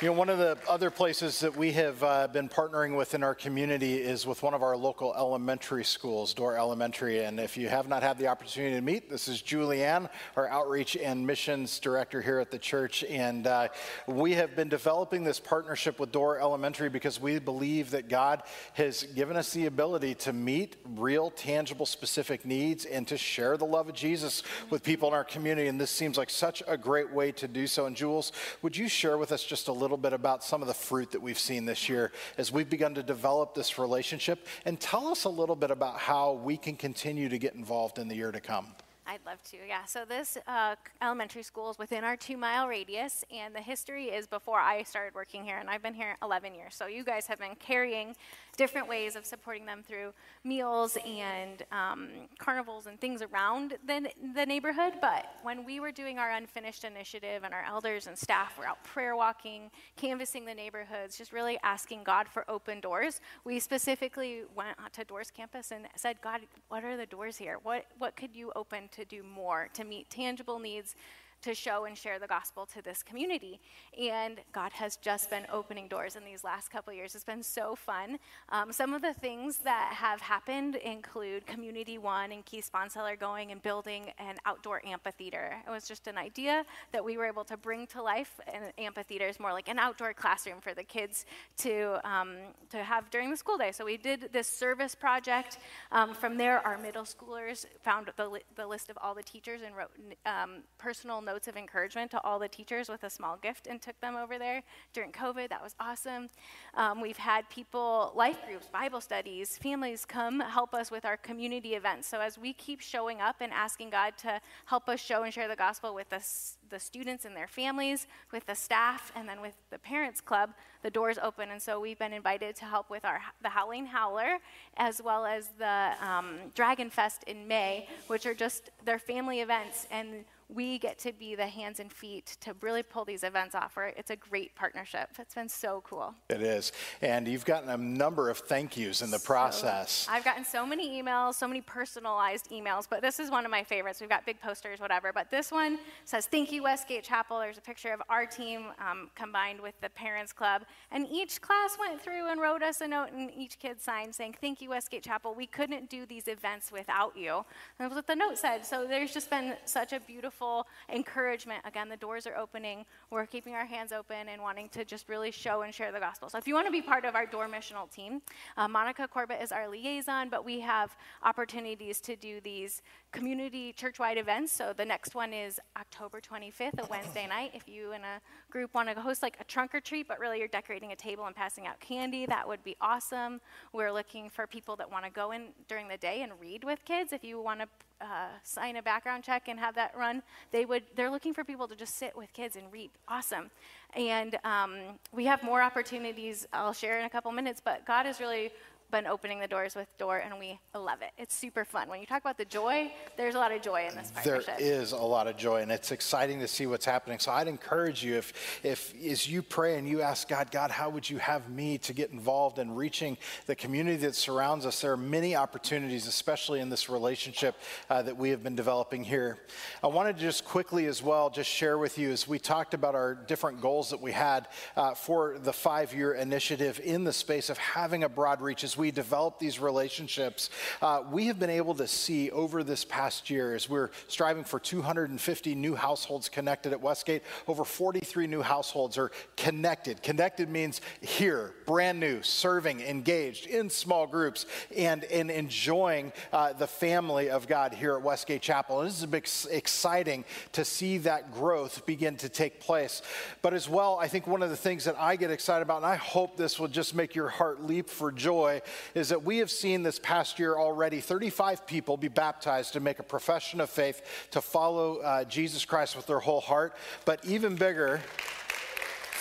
B: You know, one of the other places that we have uh, been partnering with in our community is with one of our local elementary schools, Door Elementary. And if you have not had the opportunity to meet, this is Julianne, our outreach and missions director here at the church. And uh, we have been developing this partnership with Door Elementary because we believe that God has given us the ability to meet real, tangible, specific needs and to share the love of Jesus with people in our community. And this seems like such a great way to do so. And Jules, would you share with us just a little bit about some of the fruit that we've seen this year as we've begun to develop this relationship? And tell us a little bit about how we can continue to get involved in the year to come.
G: I'd love to, yeah. So this uh, elementary school is within our two-mile radius, and the history is before I started working here, and I've been here 11 years. So you guys have been carrying different ways of supporting them through meals and um, carnivals and things around the, the neighborhood. But when we were doing our unfinished initiative, and our elders and staff were out prayer walking, canvassing the neighborhoods, just really asking God for open doors, we specifically went to Doors campus and said, God, what are the doors here? What what could you open to do more to meet tangible needs? To show and share the gospel to this community. And God has just been opening doors in these last couple years. It's been so fun. Um, some of the things that have happened include Community One and Keith Sponseller going and building an outdoor amphitheater. It was just an idea that we were able to bring to life. An amphitheater is more like an outdoor classroom for the kids to, um, to have during the school day. So we did this service project. Um, from there, our middle schoolers found the, li- the list of all the teachers and wrote um, personal notes of encouragement to all the teachers with a small gift and took them over there during COVID. That was awesome. Um, we've had people, life groups, Bible studies, families come help us with our community events. So as we keep showing up and asking God to help us show and share the gospel with the, the students and their families, with the staff, and then with the parents club, the doors open. And so we've been invited to help with our the Howling Howler, as well as the um, Dragon Fest in May, which are just their family events and we get to be the hands and feet to really pull these events off. Where it's a great partnership. It's been so cool.
B: It is. And you've gotten a number of thank yous in the process.
G: I've gotten so many emails, so many personalized emails, but this is one of my favorites. We've got big posters, whatever. But this one says, Thank you you, Westgate Chapel. There's a picture of our team um, combined with the Parents Club. And each class went through and wrote us a note, and each kid signed saying, Thank you, Westgate Chapel. We couldn't do these events without you. And that's what the note said. So there's just been such a beautiful encouragement. Again, the doors are opening. We're keeping our hands open and wanting to just really show and share the gospel. So if you want to be part of our door missional team, uh, Monica Corbett is our liaison, but we have opportunities to do these community church-wide events. So the next one is October 25th, a Wednesday night. If you and a group want to host like a trunk or treat, but really you're decorating a table and passing out candy, that would be awesome. We're looking for people that want to go in during the day and read with kids. If you want to uh, sign a background check and have that run, they would. They're looking for people to just sit with kids and read. Awesome. And um, we have more opportunities. I'll share in a couple minutes, but God is really been opening the doors with Door, and we love it. It's super fun. When you talk about the joy, there's a lot of joy in this
B: There
G: partnership.
B: is a lot of joy, and it's exciting to see what's happening. So I'd encourage you, if, if as you pray and you ask God, God, how would you have me to get involved in reaching the community that surrounds us? There are many opportunities, especially in this relationship uh, that we have been developing here. I wanted to just quickly as well just share with you as we talked about our different goals that we had uh, for the five-year initiative in the space of having a broad reach. As we develop these relationships, uh, we have been able to see over this past year as we're striving for 250 new households connected at Westgate, over 43 new households are connected. Connected means here, brand new, serving, engaged in small groups, and, and enjoying uh, the family of God here at Westgate Chapel. And this is ex- exciting to see that growth begin to take place. But as well, I think one of the things that I get excited about, and I hope this will just make your heart leap for joy, is that we have seen this past year already 35 people be baptized to make a profession of faith to follow uh, Jesus Christ with their whole heart. But even bigger,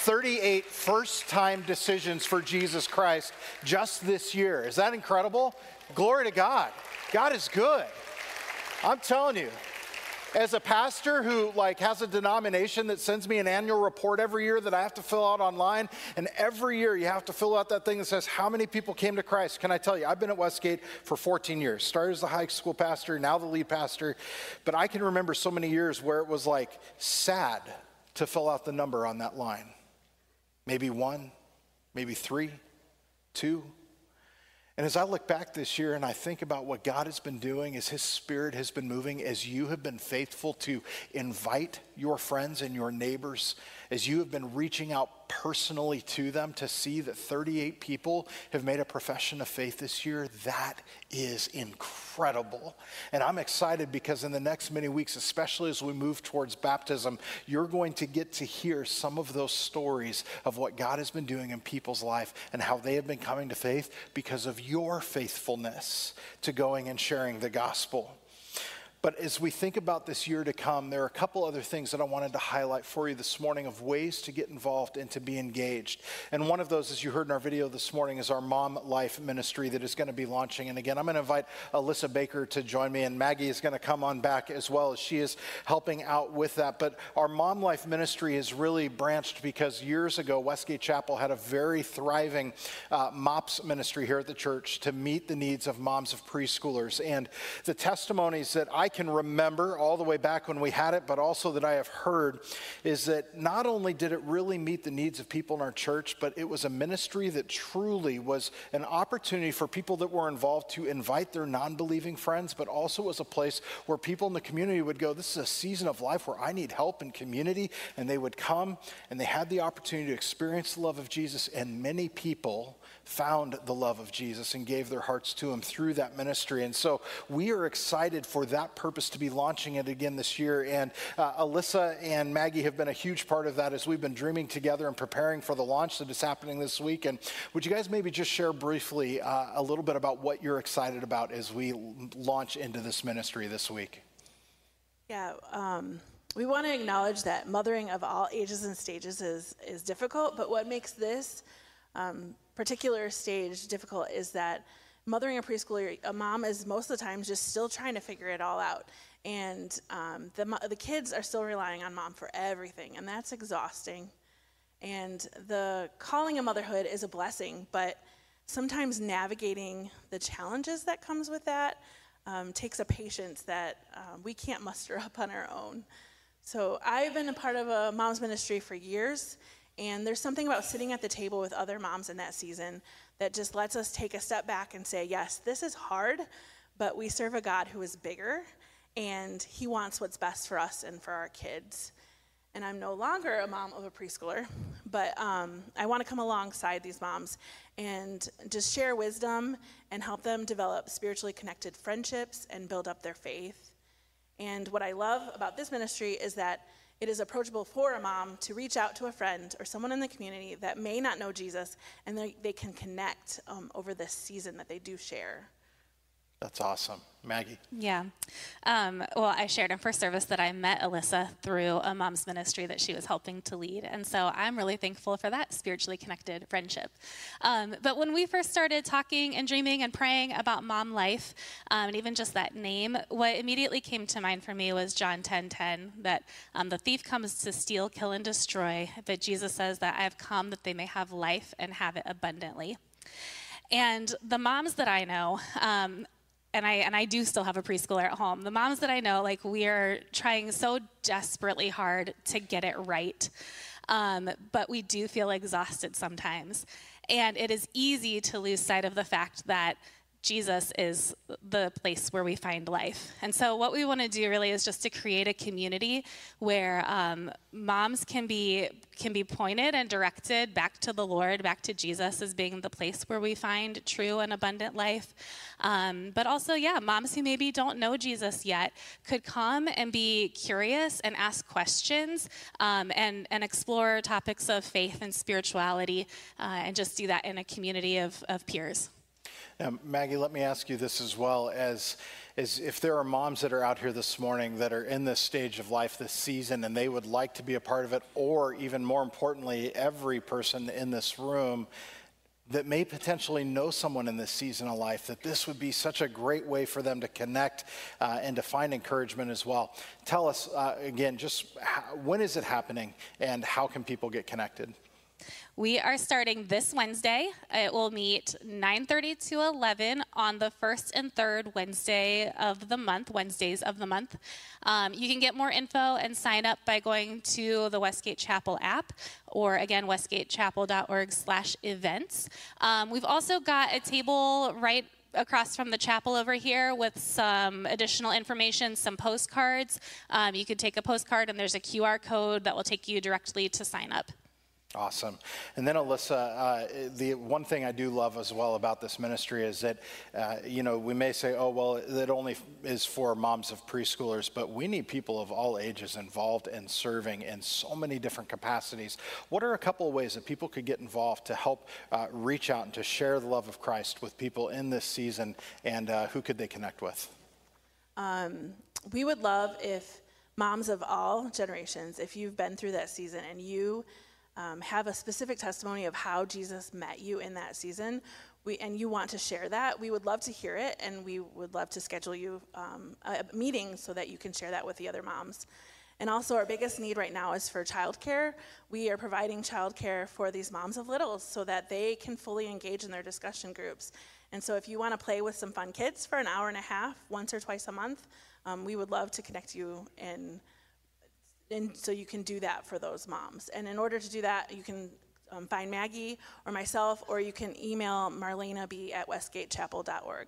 B: 38 first time decisions for Jesus Christ just this year. Is that incredible? Glory to God. God is good. I'm telling you. As a pastor who like has a denomination that sends me an annual report every year that I have to fill out online, and every year you have to fill out that thing that says how many people came to Christ. Can I tell you, I've been at Westgate for 14 years. Started as the high school pastor, now the lead pastor, but I can remember so many years where it was like sad to fill out the number on that line. Maybe one, maybe three, two. And as I look back this year and I think about what God has been doing, as His Spirit has been moving, as you have been faithful to invite your friends and your neighbors, as you have been reaching out personally to them to see that 38 people have made a profession of faith this year, that is incredible. And I'm excited because in the next many weeks, especially as we move towards baptism, you're going to get to hear some of those stories of what God has been doing in people's life and how they have been coming to faith because of your faithfulness to going and sharing the gospel. But as we think about this year to come, there are a couple other things that I wanted to highlight for you this morning of ways to get involved and to be engaged. And one of those, as you heard in our video this morning, is our Mom Life ministry that is going to be launching. And again, I'm going to invite Alyssa Baker to join me, and Maggie is going to come on back as well as she is helping out with that. But our Mom Life ministry is really branched because years ago, Westgate Chapel had a very thriving uh, MOPS ministry here at the church to meet the needs of moms of preschoolers. And the testimonies that I can remember all the way back when we had it, but also that I have heard, is that not only did it really meet the needs of people in our church, but it was a ministry that truly was an opportunity for people that were involved to invite their non believing friends, but also was a place where people in the community would go, This is a season of life where I need help and community. And they would come and they had the opportunity to experience the love of Jesus, and many people found the love of Jesus and gave their hearts to him through that ministry. And so we are excited for that purpose to be launching it again this year. And uh, Alyssa and Maggie have been a huge part of that as we've been dreaming together and preparing for the launch that is happening this week. And would you guys maybe just share briefly uh, a little bit about what you're excited about as we launch into this ministry this week?
H: Yeah, um, we want to acknowledge that mothering of all ages and stages is, is difficult, but what makes this um, particular stage difficult is that mothering a preschooler, a mom is most of the time just still trying to figure it all out. And um, the, the kids are still relying on mom for everything, and that's exhausting. And the calling of motherhood is a blessing, but sometimes navigating the challenges that comes with that um, takes a patience that um, we can't muster up on our own. So I've been a part of a mom's ministry for years, and there's something about sitting at the table with other moms in that season that just lets us take a step back and say, yes, this is hard, but we serve a God who is bigger, and He wants what's best for us and for our kids. And I'm no longer a mom of a preschooler, but um, I want to come alongside these moms and just share wisdom and help them develop spiritually connected friendships and build up their faith. And what I love about this ministry is that it is approachable for a mom to reach out to a friend or someone in the community that may not know Jesus, and they, they can connect um, over this season that they do share.
B: That's awesome. Maggie.
F: Yeah. Um, well, I shared in first service that I met Alyssa through a mom's ministry that she was helping to lead. And so I'm really thankful for that spiritually connected friendship. Um, but when we first started talking and dreaming and praying about mom life, um, and even just that name, what immediately came to mind for me was John 10 10, that um, the thief comes to steal, kill, and destroy. But Jesus says that I have come that they may have life and have it abundantly. And the moms that I know, um, and I and I do still have a preschooler at home. The moms that I know, like we are trying so desperately hard to get it right, um, but we do feel exhausted sometimes, and it is easy to lose sight of the fact that Jesus is the place where we find life. And so, what we want to do really is just to create a community where um, moms can be can be pointed and directed back to the Lord, back to Jesus as being the place where we find true and abundant life. Um, but also, yeah, moms who maybe don't know Jesus yet could come and be curious and ask questions um, and and explore topics of faith and spirituality, uh, and just do that in a community of, of peers.
B: Now, Maggie, let me ask you this as well as, as if there are moms that are out here this morning that are in this stage of life this season and they would like to be a part of it, or even more importantly, every person in this room that may potentially know someone in this season of life, that this would be such a great way for them to connect uh, and to find encouragement as well. Tell us uh, again, just how, when is it happening and how can people get connected?
F: We are starting this Wednesday. It will meet 9:30 to 11 on the first and third Wednesday of the month, Wednesdays of the month. Um, you can get more info and sign up by going to the Westgate Chapel app, or again westgatechapel.org/events. Um, we've also got a table right across from the chapel over here with some additional information, some postcards. Um, you could take a postcard, and there's a QR code that will take you directly to sign up.
B: Awesome. And then, Alyssa, uh, the one thing I do love as well about this ministry is that, uh, you know, we may say, oh, well, it only is for moms of preschoolers, but we need people of all ages involved and serving in so many different capacities. What are a couple of ways that people could get involved to help uh, reach out and to share the love of Christ with people in this season, and uh, who could they connect with?
H: Um, we would love if moms of all generations, if you've been through that season and you um, have a specific testimony of how Jesus met you in that season, we, and you want to share that, we would love to hear it, and we would love to schedule you um, a meeting so that you can share that with the other moms. And also, our biggest need right now is for childcare. We are providing childcare for these moms of littles so that they can fully engage in their discussion groups. And so, if you want to play with some fun kids for an hour and a half, once or twice a month, um, we would love to connect you and and so you can do that for those moms. And in order to do that, you can um, find Maggie or myself, or you can email Marlena B at westgatechapel.org.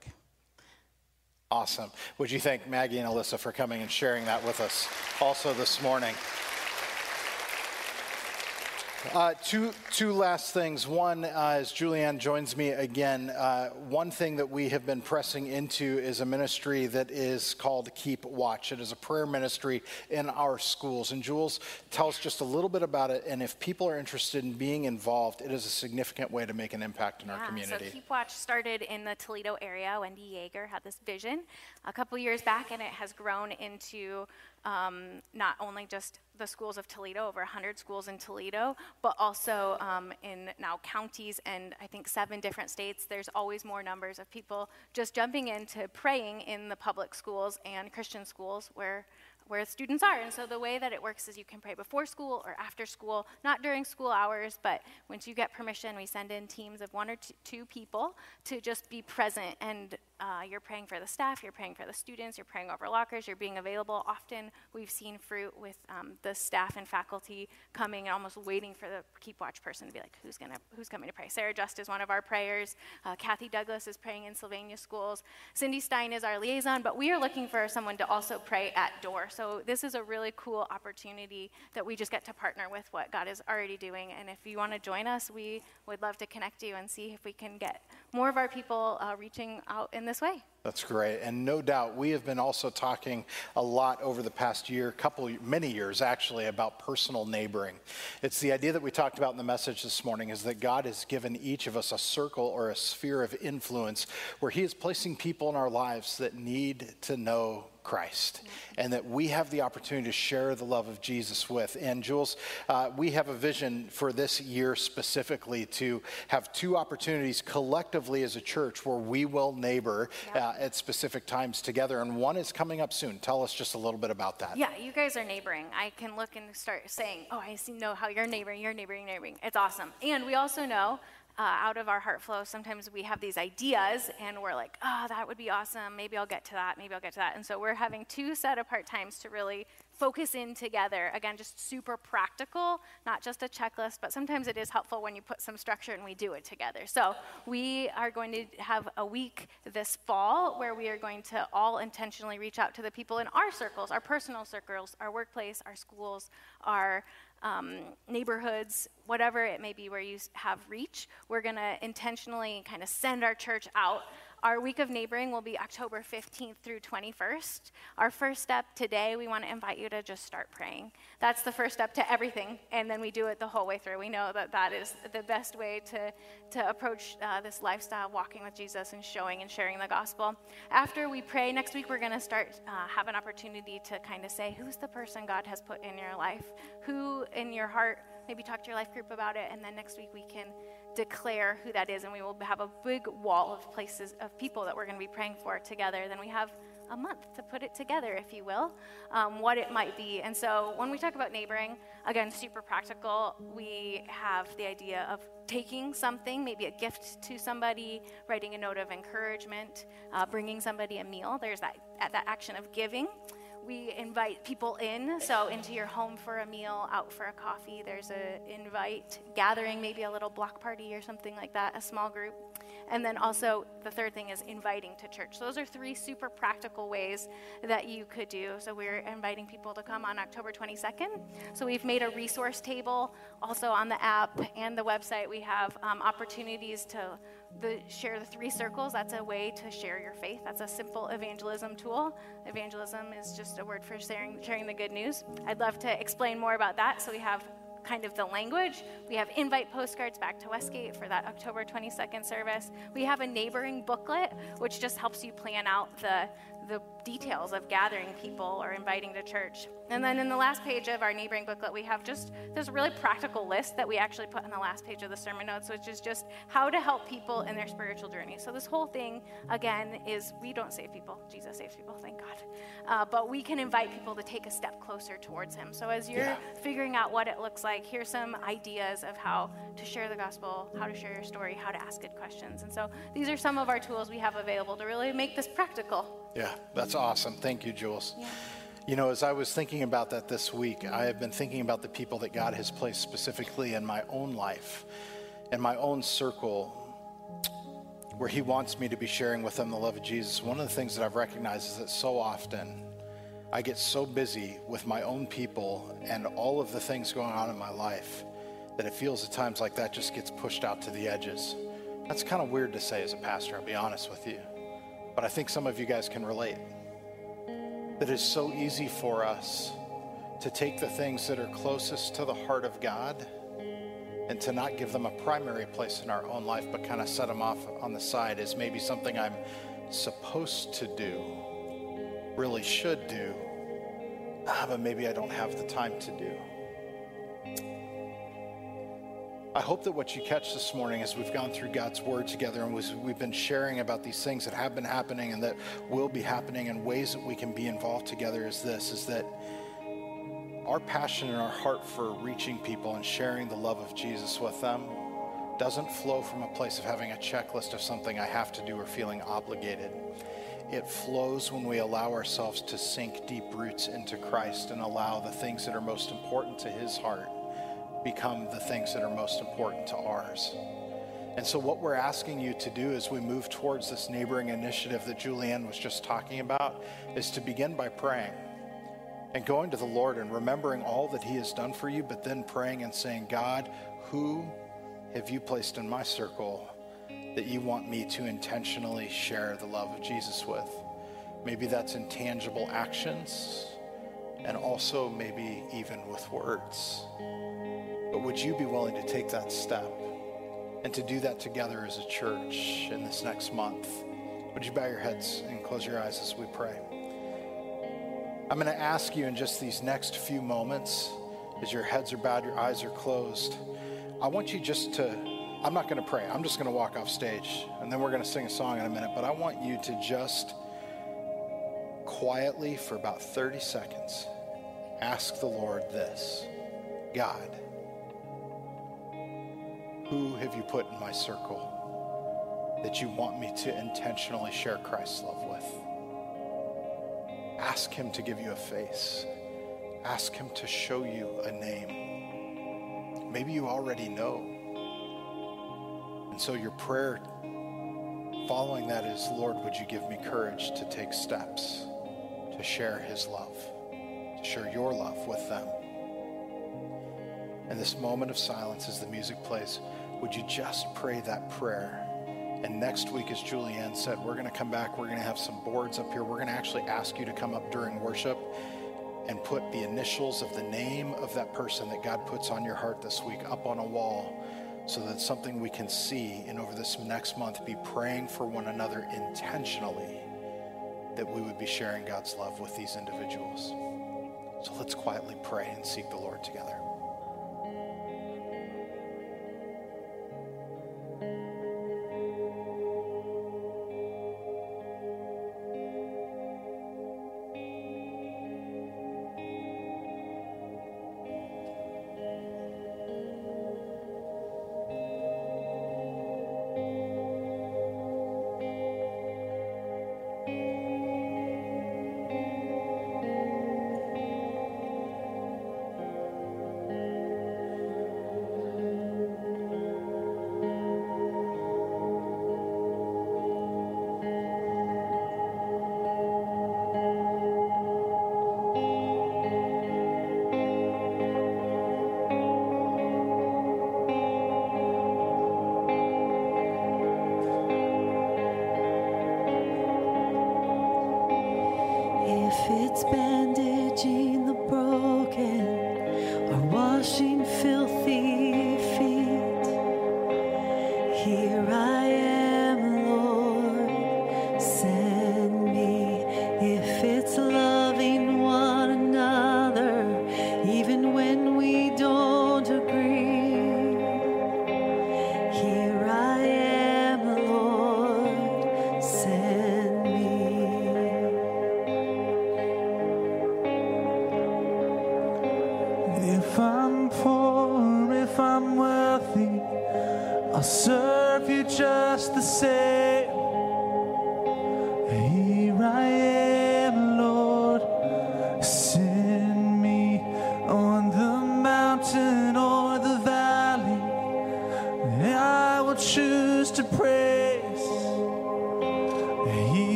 B: Awesome. Would you thank Maggie and Alyssa for coming and sharing that with us also this morning? Uh, two, two last things. One, uh, as Julianne joins me again, uh, one thing that we have been pressing into is a ministry that is called Keep Watch. It is a prayer ministry in our schools. And Jules, tell us just a little bit about it. And if people are interested in being involved, it is a significant way to make an impact in our community.
G: So Keep Watch started in the Toledo area. Wendy Yeager had this vision a couple years back, and it has grown into um, not only just the schools of Toledo, over 100 schools in Toledo, but also um, in now counties and I think seven different states. There's always more numbers of people just jumping into praying in the public schools and Christian schools where where students are. And so the way that it works is you can pray before school or after school, not during school hours, but once you get permission, we send in teams of one or two, two people to just be present and uh, you're praying for the staff, you're praying for the students, you're praying over lockers, you're being available. Often we've seen fruit with um, the staff and faculty coming and almost waiting for the Keep Watch person to be like, who's gonna, who's coming to pray? Sarah Just is one of our prayers. Uh, Kathy Douglas is praying in Sylvania schools. Cindy Stein is our liaison, but we are looking for someone to also pray at door. So this is a really cool opportunity that we just get to partner with what God is already doing. And if you want to join us, we would love to connect you and see if we can get more of our people uh, reaching out in this way.
B: That's great. And no doubt, we have been also talking a lot over the past year, couple, many years actually, about personal neighboring. It's the idea that we talked about in the message this morning is that God has given each of us a circle or a sphere of influence where He is placing people in our lives that need to know Christ and that we have the opportunity to share the love of Jesus with. And Jules, uh, we have a vision for this year specifically to have two opportunities collectively as a church where we will neighbor uh, at specific times together. And one is coming up soon. Tell us just a little bit about that.
G: Yeah, you guys are neighboring. I can look and start saying, oh, I see, know how you're neighboring, you're neighboring, neighboring. It's awesome. And we also know uh, out of our heart flow, sometimes we have these ideas and we're like, oh, that would be awesome. Maybe I'll get to that. Maybe I'll get to that. And so we're having two set apart times to really focus in together. Again, just super practical, not just a checklist, but sometimes it is helpful when you put some structure and we do it together. So we are going to have a week this fall where we are going to all intentionally reach out to the people in our circles, our personal circles, our workplace, our schools, our um, neighborhoods, whatever it may be where you have reach, we're going to intentionally kind of send our church out. Our week of neighboring will be October 15th through 21st. Our first step today, we want to invite you to just start praying. That's the first step to everything, and then we do it the whole way through. We know that that is the best way to, to approach uh, this lifestyle, walking with Jesus and showing and sharing the gospel. After we pray, next week we're going to start, uh, have an opportunity to kind of say, who's the person God has put in your life? Who in your heart, maybe talk to your life group about it, and then next week we can declare who that is, and we will have a big wall of places of people that we're going to be praying for together. Then we have a month to put it together, if you will, um, what it might be. And so when we talk about neighboring, again, super practical, we have the idea of taking something, maybe a gift to somebody, writing a note of encouragement, uh, bringing somebody a meal. There's that, that action of giving. We invite people in, so into your home for a meal, out for a coffee. There's a invite gathering, maybe a little block party or something like that, a small group. And then also the third thing is inviting to church. So those are three super practical ways that you could do. So we're inviting people to come on October 22nd. So we've made a resource table also on the app and the website. We have um, opportunities to the, share the three circles. That's a way to share your faith. That's a simple evangelism tool. Evangelism is just a word for sharing, sharing the good news. I'd love to explain more about that. So we have kind of the language. We have invite postcards back to Westgate for that October 22nd service. We have a neighboring booklet, which just helps you plan out the, the details of gathering people or inviting to church. And then in the last page of our neighboring booklet, we have just this really practical list that we actually put on the last page of the sermon notes, which is just how to help people in their spiritual journey. So this whole thing, again, is we don't save people. Jesus saves people, thank God. Uh, but we can invite people to take a step closer towards Him. So as you're
B: Yeah.
G: figuring out what it looks like, here's some ideas of how to share the gospel, how to share your story, how to ask good questions. And so these are some of our tools we have available to really make this practical.
B: Yeah, that's awesome. Thank you, Jules. You know, as I was thinking about that this week, I have been thinking about the people that God has placed specifically in my own life, in my own circle, where He wants me to be sharing with them the love of Jesus. One of the things that I've recognized is that so often I get so busy with my own people and all of the things going on in my life that it feels at times like that just gets pushed out to the edges. That's kind of weird to say as a pastor, I'll be honest with you. But I think some of you guys can relate that it's so easy for us to take the things that are closest to the heart of God and to not give them a primary place in our own life, but kind of set them off on the side as maybe something I'm supposed to do, really should do, ah, but maybe I don't have the time to do. I hope that what you catch this morning as we've gone through God's Word together and we've been sharing about these things that have been happening and that will be happening and ways that we can be involved together is this, is that our passion and our heart for reaching people and sharing the love of Jesus with them doesn't flow from a place of having a checklist of something I have to do or feeling obligated. It flows when we allow ourselves to sink deep roots into Christ and allow the things that are most important to his heart become the things that are most important to ours. And so, what we're asking you to do as we move towards this neighboring initiative that Julianne was just talking about is to begin by praying and going to the Lord and remembering all that He has done for you, but then praying and saying, God, who have you placed in my circle that you want me to intentionally share the love of Jesus with? Maybe that's in tangible actions and also maybe even with words. But would you be willing to take that step and to do that together as a church in this next month? Would you bow your heads and close your eyes as we pray? I'm going to ask you in just these next few moments, as your heads are bowed, your eyes are closed, I want you just to, I'm not going to pray. I'm just going to walk off stage and then we're going to sing a song in a minute. But I want you to just quietly, for about 30 seconds, ask the Lord this God, who have you put in my circle that you want me to intentionally share Christ's love with? Ask Him to give you a face. Ask Him to show you a name. Maybe you already know. And so your prayer following that is Lord, would you give me courage to take steps to share His love, to share your love with them? In this moment of silence, as the music plays, would you just pray that prayer? And next week, as Julianne said, we're going to come back. We're going to have some boards up here. We're going to actually ask you to come up during worship and put the initials of the name of that person that God puts on your heart this week up on a wall so that something we can see and over this next month be praying for one another intentionally that we would be sharing God's love with these individuals. So let's quietly pray and seek the Lord together.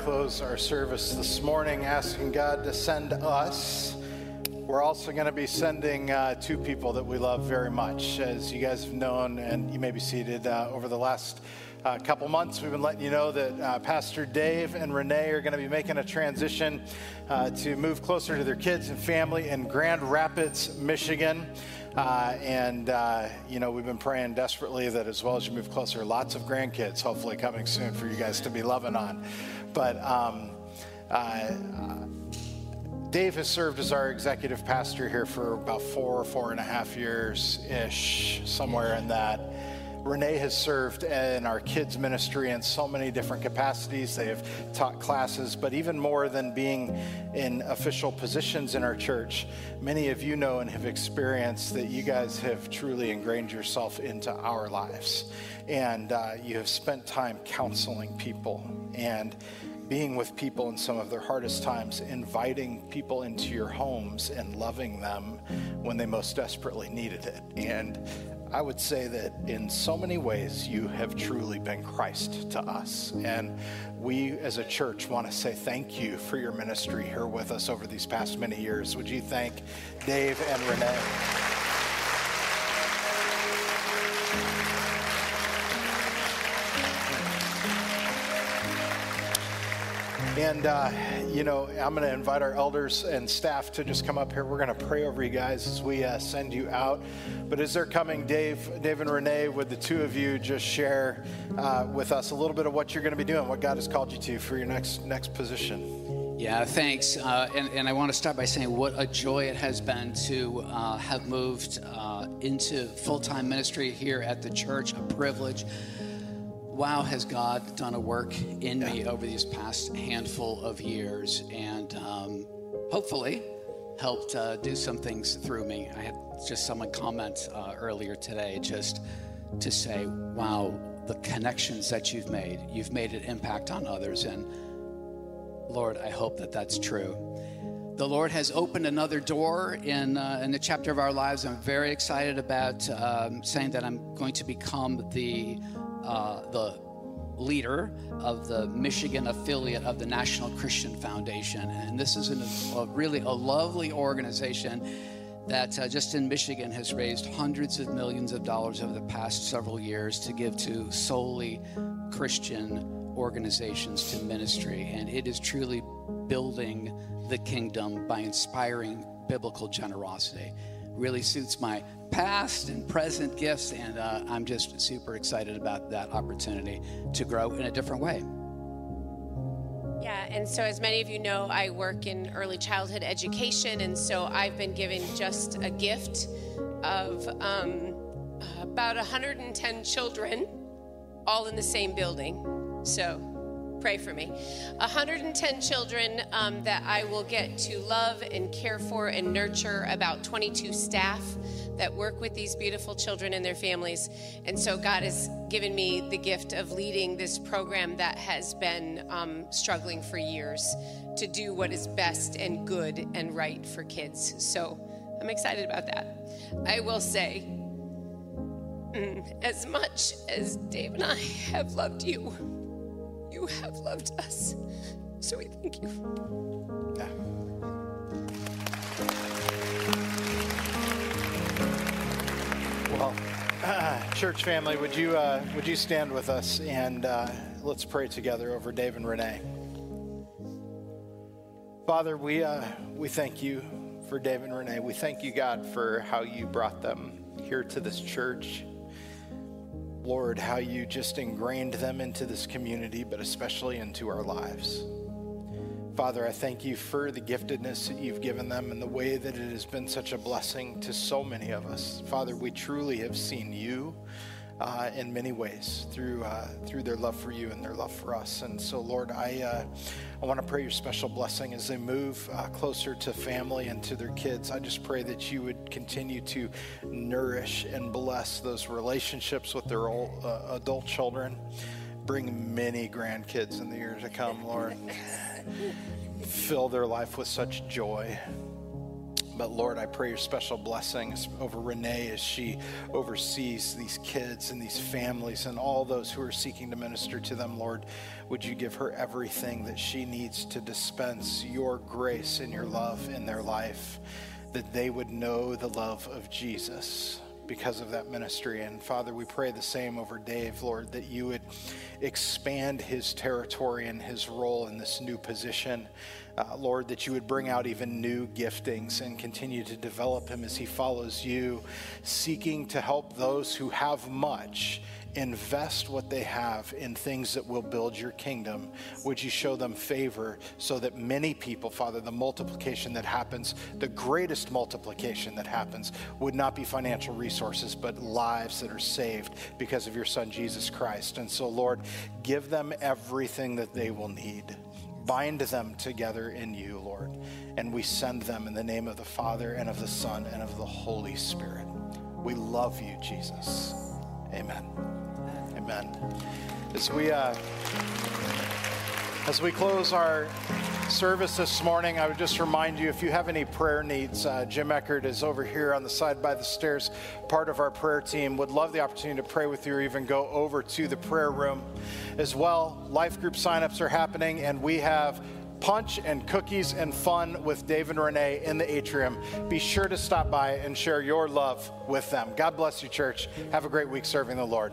B: Close our service this morning, asking God to send us, we're also going to be sending uh, two people that we love very much. As you guys have known, and you may be seated uh, over the last uh, couple months, we've been letting you know that uh, Pastor Dave and Renee are going to be making a transition uh, to move closer to their kids and family in Grand Rapids, Michigan. Uh, and, uh, you know, we've been praying desperately that as well as you move closer, lots of grandkids hopefully coming soon for you guys to be loving on. But um, uh, Dave has served as our executive pastor here for about four, four and a half years ish, somewhere in that. Renee has served in our kids' ministry in so many different capacities. They have taught classes, but even more than being in official positions in our church, many of you know and have experienced that you guys have truly ingrained yourself into our lives. And uh, you have spent time counseling people and being with people in some of their hardest times, inviting people into your homes and loving them when they most desperately needed it. And I would say that in so many ways, you have truly been Christ to us. And we as a church want to say thank you for your ministry here with us over these past many years. Would you thank Dave and Renee? And, uh, you know, I'm going to invite our elders and staff to just come up here. We're going to pray over you guys as we uh, send you out. But as they're coming, Dave, Dave and Renee, would the two of you just share uh, with us a little bit of what you're going to be doing, what God has called you to for your next next position?
I: Yeah, thanks. Uh, and, and I want to start by saying what a joy it has been to uh, have moved uh, into full time ministry here at the church, a privilege. Wow, has God done a work in me over these past handful of years. And um, hopefully, helped uh, do some things through me. I had just someone comment uh, earlier today just to say, wow, the connections that you've made, you've made an impact on others. And Lord, I hope that that's true. The Lord has opened another door in, uh, in the chapter of our lives. I'm very excited about um, saying that I'm going to become the, uh, the leader of the Michigan affiliate of the National Christian Foundation. And this is an, a really a lovely organization that uh, just in Michigan has raised hundreds of millions of dollars over the past several years to give to solely Christian organizations to ministry. And it is truly building the kingdom by inspiring biblical generosity. Really suits my past and present gifts, and uh, I'm just super excited about that opportunity to grow in a different way.
J: Yeah, and so as many of you know, I work in early childhood education, and so I've been given just a gift of um, about 110 children, all in the same building. So pray for me. 110 children um, that I will get to love and care for and nurture, about 22 staff that work with these beautiful children and their families. And so God has given me the gift of leading this program that has been um, struggling for years to do what is best and good and right for kids. So I'm excited about that. I will say, mm, as much as Dave and I have loved you, you have loved us. So we thank you.
B: Well, church family, would you uh, would you stand with us and uh, let's pray together over Dave and Renee. Father, we uh, we thank you for Dave and Renee. We thank you, God, for how you brought them here to this church. Lord, how you just ingrained them into this community, but especially into our lives. Father, I thank you for the giftedness that you've given them and the way that it has been such a blessing to so many of us. Father, we truly have seen you uh, in many ways through uh, through their love for you and their love for us. And so, Lord, I uh, I want to pray your special blessing as they move uh, closer to family and to their kids. I just pray that you would continue to nourish and bless those relationships with their old, uh, adult children. Bring many grandkids in the years to come, Lord. Fill their life with such joy. But Lord, I pray your special blessings over Renee as she oversees these kids and these families and all those who are seeking to minister to them. Lord, would you give her everything that she needs to dispense your grace and your love in their life, that they would know the love of Jesus because of that ministry. And Father, we pray the same over Dave, Lord, that you would expand his territory and his role in this new position. Uh, Lord, that you would bring out even new giftings and continue to develop him as he follows you, seeking to help those who have much invest what they have in things that will build your kingdom. Would you show them favor so that many people, Father, the multiplication that happens, the greatest multiplication that happens, would not be financial resources, but lives that are saved because of your Son, Jesus Christ. And so, Lord, give them everything that they will need. Bind them together in you, Lord. And we send them in the name of the Father and of the Son and of the Holy Spirit. We love you, Jesus. Amen. Amen. As we uh, as we close our service this morning, I would just remind you if you have any prayer needs, uh, Jim Eckert is over here on the side by the stairs, part of our prayer team. Would love the opportunity to pray with you or even go over to the prayer room as well. Life group signups are happening, and we have punch and cookies and fun with Dave and Renee in the atrium. Be sure to stop by and share your love with them. God bless you, church. Have a great week serving the Lord.